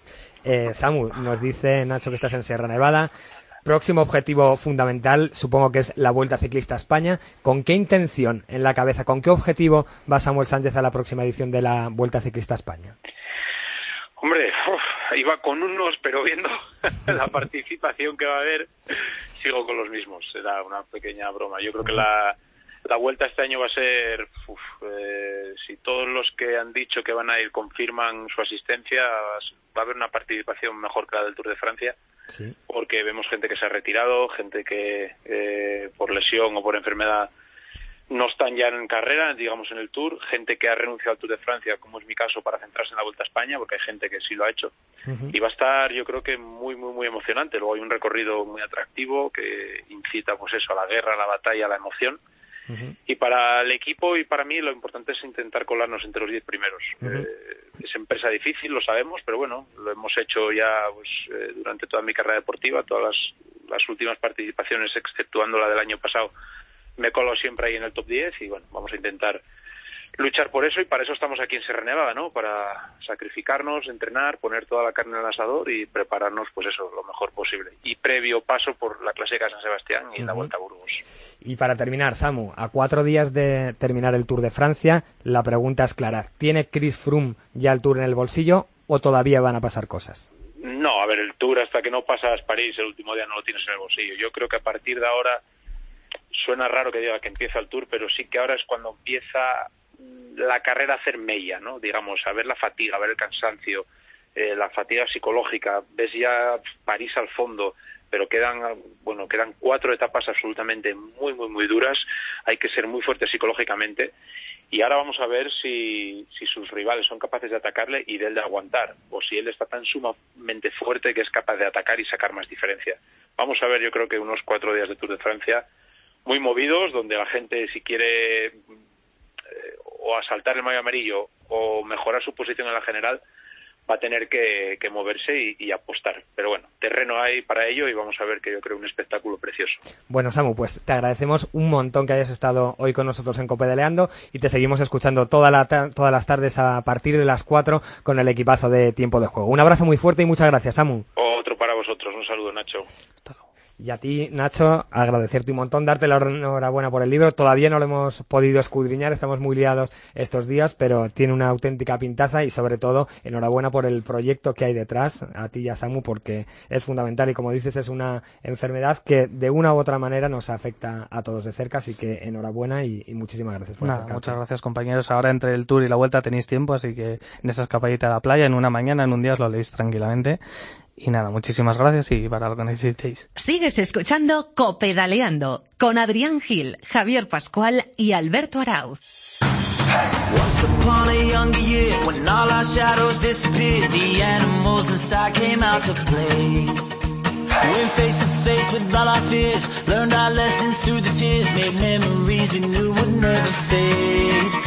Eh, Samu, nos dice Nacho que estás en Sierra Nevada. Próximo objetivo fundamental, supongo que es la Vuelta Ciclista a España. ¿Con qué intención en la cabeza, con qué objetivo va Samuel Sánchez a la próxima edición de la Vuelta Ciclista a España? Hombre, iba con unos, pero viendo la participación que va a haber, sigo con los mismos. Será una pequeña broma. Yo creo que la, la vuelta este año va a ser, uf, eh, si todos los que han dicho que van a ir confirman su asistencia, va a haber una participación mejor que la del Tour de Francia Sí. porque vemos gente que se ha retirado, gente que eh, por lesión o por enfermedad no están ya en carrera, digamos en el Tour, gente que ha renunciado al Tour de Francia, como es mi caso, para centrarse en la Vuelta a España, porque hay gente que sí lo ha hecho. Y va a estar, yo creo que muy, muy, muy emocionante. Luego hay un recorrido muy atractivo que incita, pues eso, a la guerra, a la batalla, a la emoción. Y para el equipo y para mí lo importante es intentar colarnos entre los diez primeros. Eh, es empresa difícil, lo sabemos, pero bueno, lo hemos hecho ya pues, eh, durante toda mi carrera deportiva, todas las, las últimas participaciones, exceptuando la del año pasado, me colo siempre ahí en el top 10 y bueno, vamos a intentar luchar por eso y para eso estamos aquí en Sierra Nevada, ¿no? Para sacrificarnos, entrenar, poner toda la carne en el asador y prepararnos, pues eso, lo mejor posible. Y previo paso por la Clásica de San Sebastián y la. Vuelta a Burgos. Y para terminar, Samu, a cuatro días de terminar el Tour de Francia, la pregunta es clara. ¿Tiene Chris Froome ya el Tour en el bolsillo o todavía van a pasar cosas? No, a ver, el Tour hasta que no pasas París el último día no lo tienes en el bolsillo. Yo creo que a partir de ahora suena raro que diga que empieza el Tour, pero sí que ahora es cuando empieza la carrera hacer mella, ¿no? Digamos, a ver la fatiga, a ver el cansancio, eh, la fatiga psicológica. Ves ya París al fondo, pero quedan, bueno, quedan cuatro etapas absolutamente muy, muy, muy duras. Hay que ser muy fuerte psicológicamente. Y ahora vamos a ver si, si sus rivales son capaces de atacarle y de él de aguantar, o si él está tan sumamente fuerte que es capaz de atacar y sacar más diferencia. Vamos a ver, yo creo que unos cuatro días de Tour de Francia muy movidos, donde la gente si quiere eh, o asaltar el mayo amarillo o mejorar su posición en la general, va a tener que, que moverse y, y apostar. Pero bueno, terreno hay para ello y vamos a ver que yo creo un espectáculo precioso. Bueno, Samu, pues te agradecemos un montón que hayas estado hoy con nosotros en Copedaleando y te seguimos escuchando toda la ta- todas las tardes a partir de las 4 con el equipazo de Tiempo de Juego. Un abrazo muy fuerte y muchas gracias, Samu. Otro para vosotros, un saludo Nacho. Y a ti, Nacho, agradecerte un montón, darte la enhorabuena por el libro. Todavía no lo hemos podido escudriñar, estamos muy liados estos días, pero tiene una auténtica pintaza y sobre todo, enhorabuena por el proyecto que hay detrás, a ti y a Samu, porque es fundamental y como dices, es una enfermedad que de una u otra manera nos afecta a todos de cerca, así que enhorabuena y, y muchísimas gracias por Nada, muchas gracias compañeros. Ahora entre el tour y la vuelta tenéis tiempo, así que en esa escapadita a la playa, en una mañana, en un día os lo leéis tranquilamente. Y nada, muchísimas gracias y para lo que necesitéis. Sigues escuchando Copedaleando con Adrián Gil, Javier Pascual y Alberto Arauz. Once upon a younger year, when all our shadows disappeared, the animals inside came out to play. Went face to face with all our fears, learned our lessons through the tears, made memories we knew would never fade.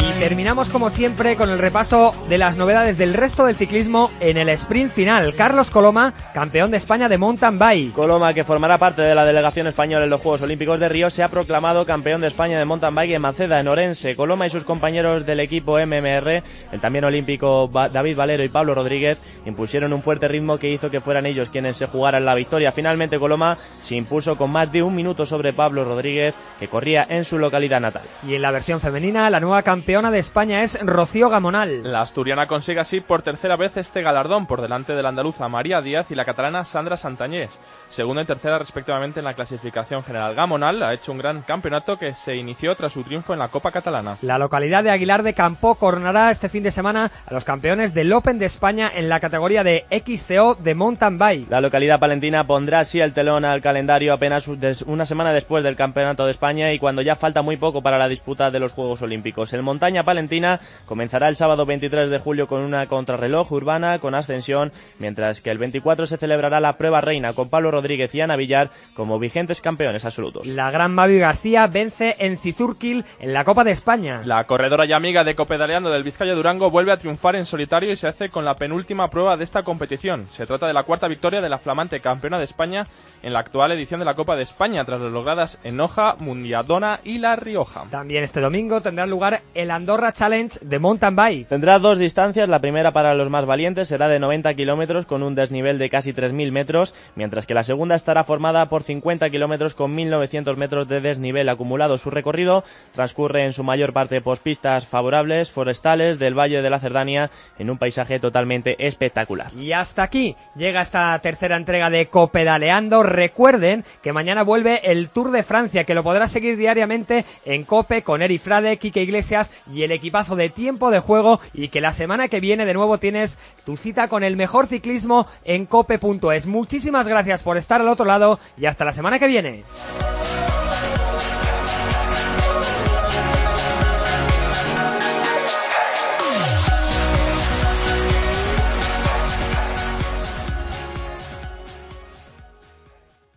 Y terminamos como siempre con el repaso de las novedades del resto del ciclismo en el sprint final. Carlos Coloma, campeón de España de mountain bike. Coloma, que formará parte de la delegación española en los Juegos Olímpicos de Río, se ha proclamado campeón de España de mountain bike en Maceda, en Orense. Coloma y sus compañeros del equipo MMR, el también olímpico David Valero y Pablo Rodríguez, impusieron un fuerte ritmo que hizo que fueran ellos quienes se jugaran la victoria. Finalmente Coloma se impuso con más de un minuto sobre Pablo Rodríguez, que corría en su localidad natal. Y en la versión femenina, la nueva campeona de España es Rocío Gamonal. La asturiana consigue así por tercera vez este galardón por delante de la andaluza María Díaz y la catalana Sandra Santañés. Segunda y tercera respectivamente en la clasificación general. Gamonal ha hecho un gran campeonato que se inició tras su triunfo en la Copa Catalana. La localidad de Aguilar de Campo coronará este fin de semana a los campeones del Open de España en la categoría de XCO de mountain bike. La localidad palentina pondrá así el telón al calendario apenas una semana después del Campeonato de España y cuando ya falta muy poco para la disputa de los Juegos Olímpicos. El Montaña Palentina comenzará el sábado 23 de julio con una contrarreloj urbana con ascensión, mientras que el 24 se celebrará la prueba reina con Pablo Rodríguez y Ana Villar como vigentes campeones absolutos. La gran Mavi García vence en Cizurquil en la Copa de España. La corredora y amiga de Copedaleando del Vizcaya Durango vuelve a triunfar en solitario y se hace con la penúltima prueba de esta competición. Se trata de la cuarta victoria de la flamante campeona de España en la actual edición de la Copa de España, tras las logradas en Noja, Mundiadona y La Rioja. También este domingo tendrá lugar el Andorra Challenge de mountain bike. Tendrá dos distancias, la primera para los más valientes será de 90 kilómetros con un desnivel de casi 3.000 metros, mientras que la segunda estará formada por 50 kilómetros con 1.900 metros de desnivel acumulado. Su recorrido transcurre en su mayor parte por pistas favorables, forestales del Valle de la Cerdania, en un paisaje totalmente espectacular. Y hasta aquí llega esta tercera entrega de Copedaleando. Recuerden que mañana vuelve el Tour de Francia, que lo podrás seguir diariamente en Cope con Eri Frade, Quique Iglesias y el equipazo de tiempo de juego. Y que la semana que viene de nuevo tienes tu cita con el mejor ciclismo en cope.es. Muchísimas gracias por estar al otro lado y hasta la semana que viene.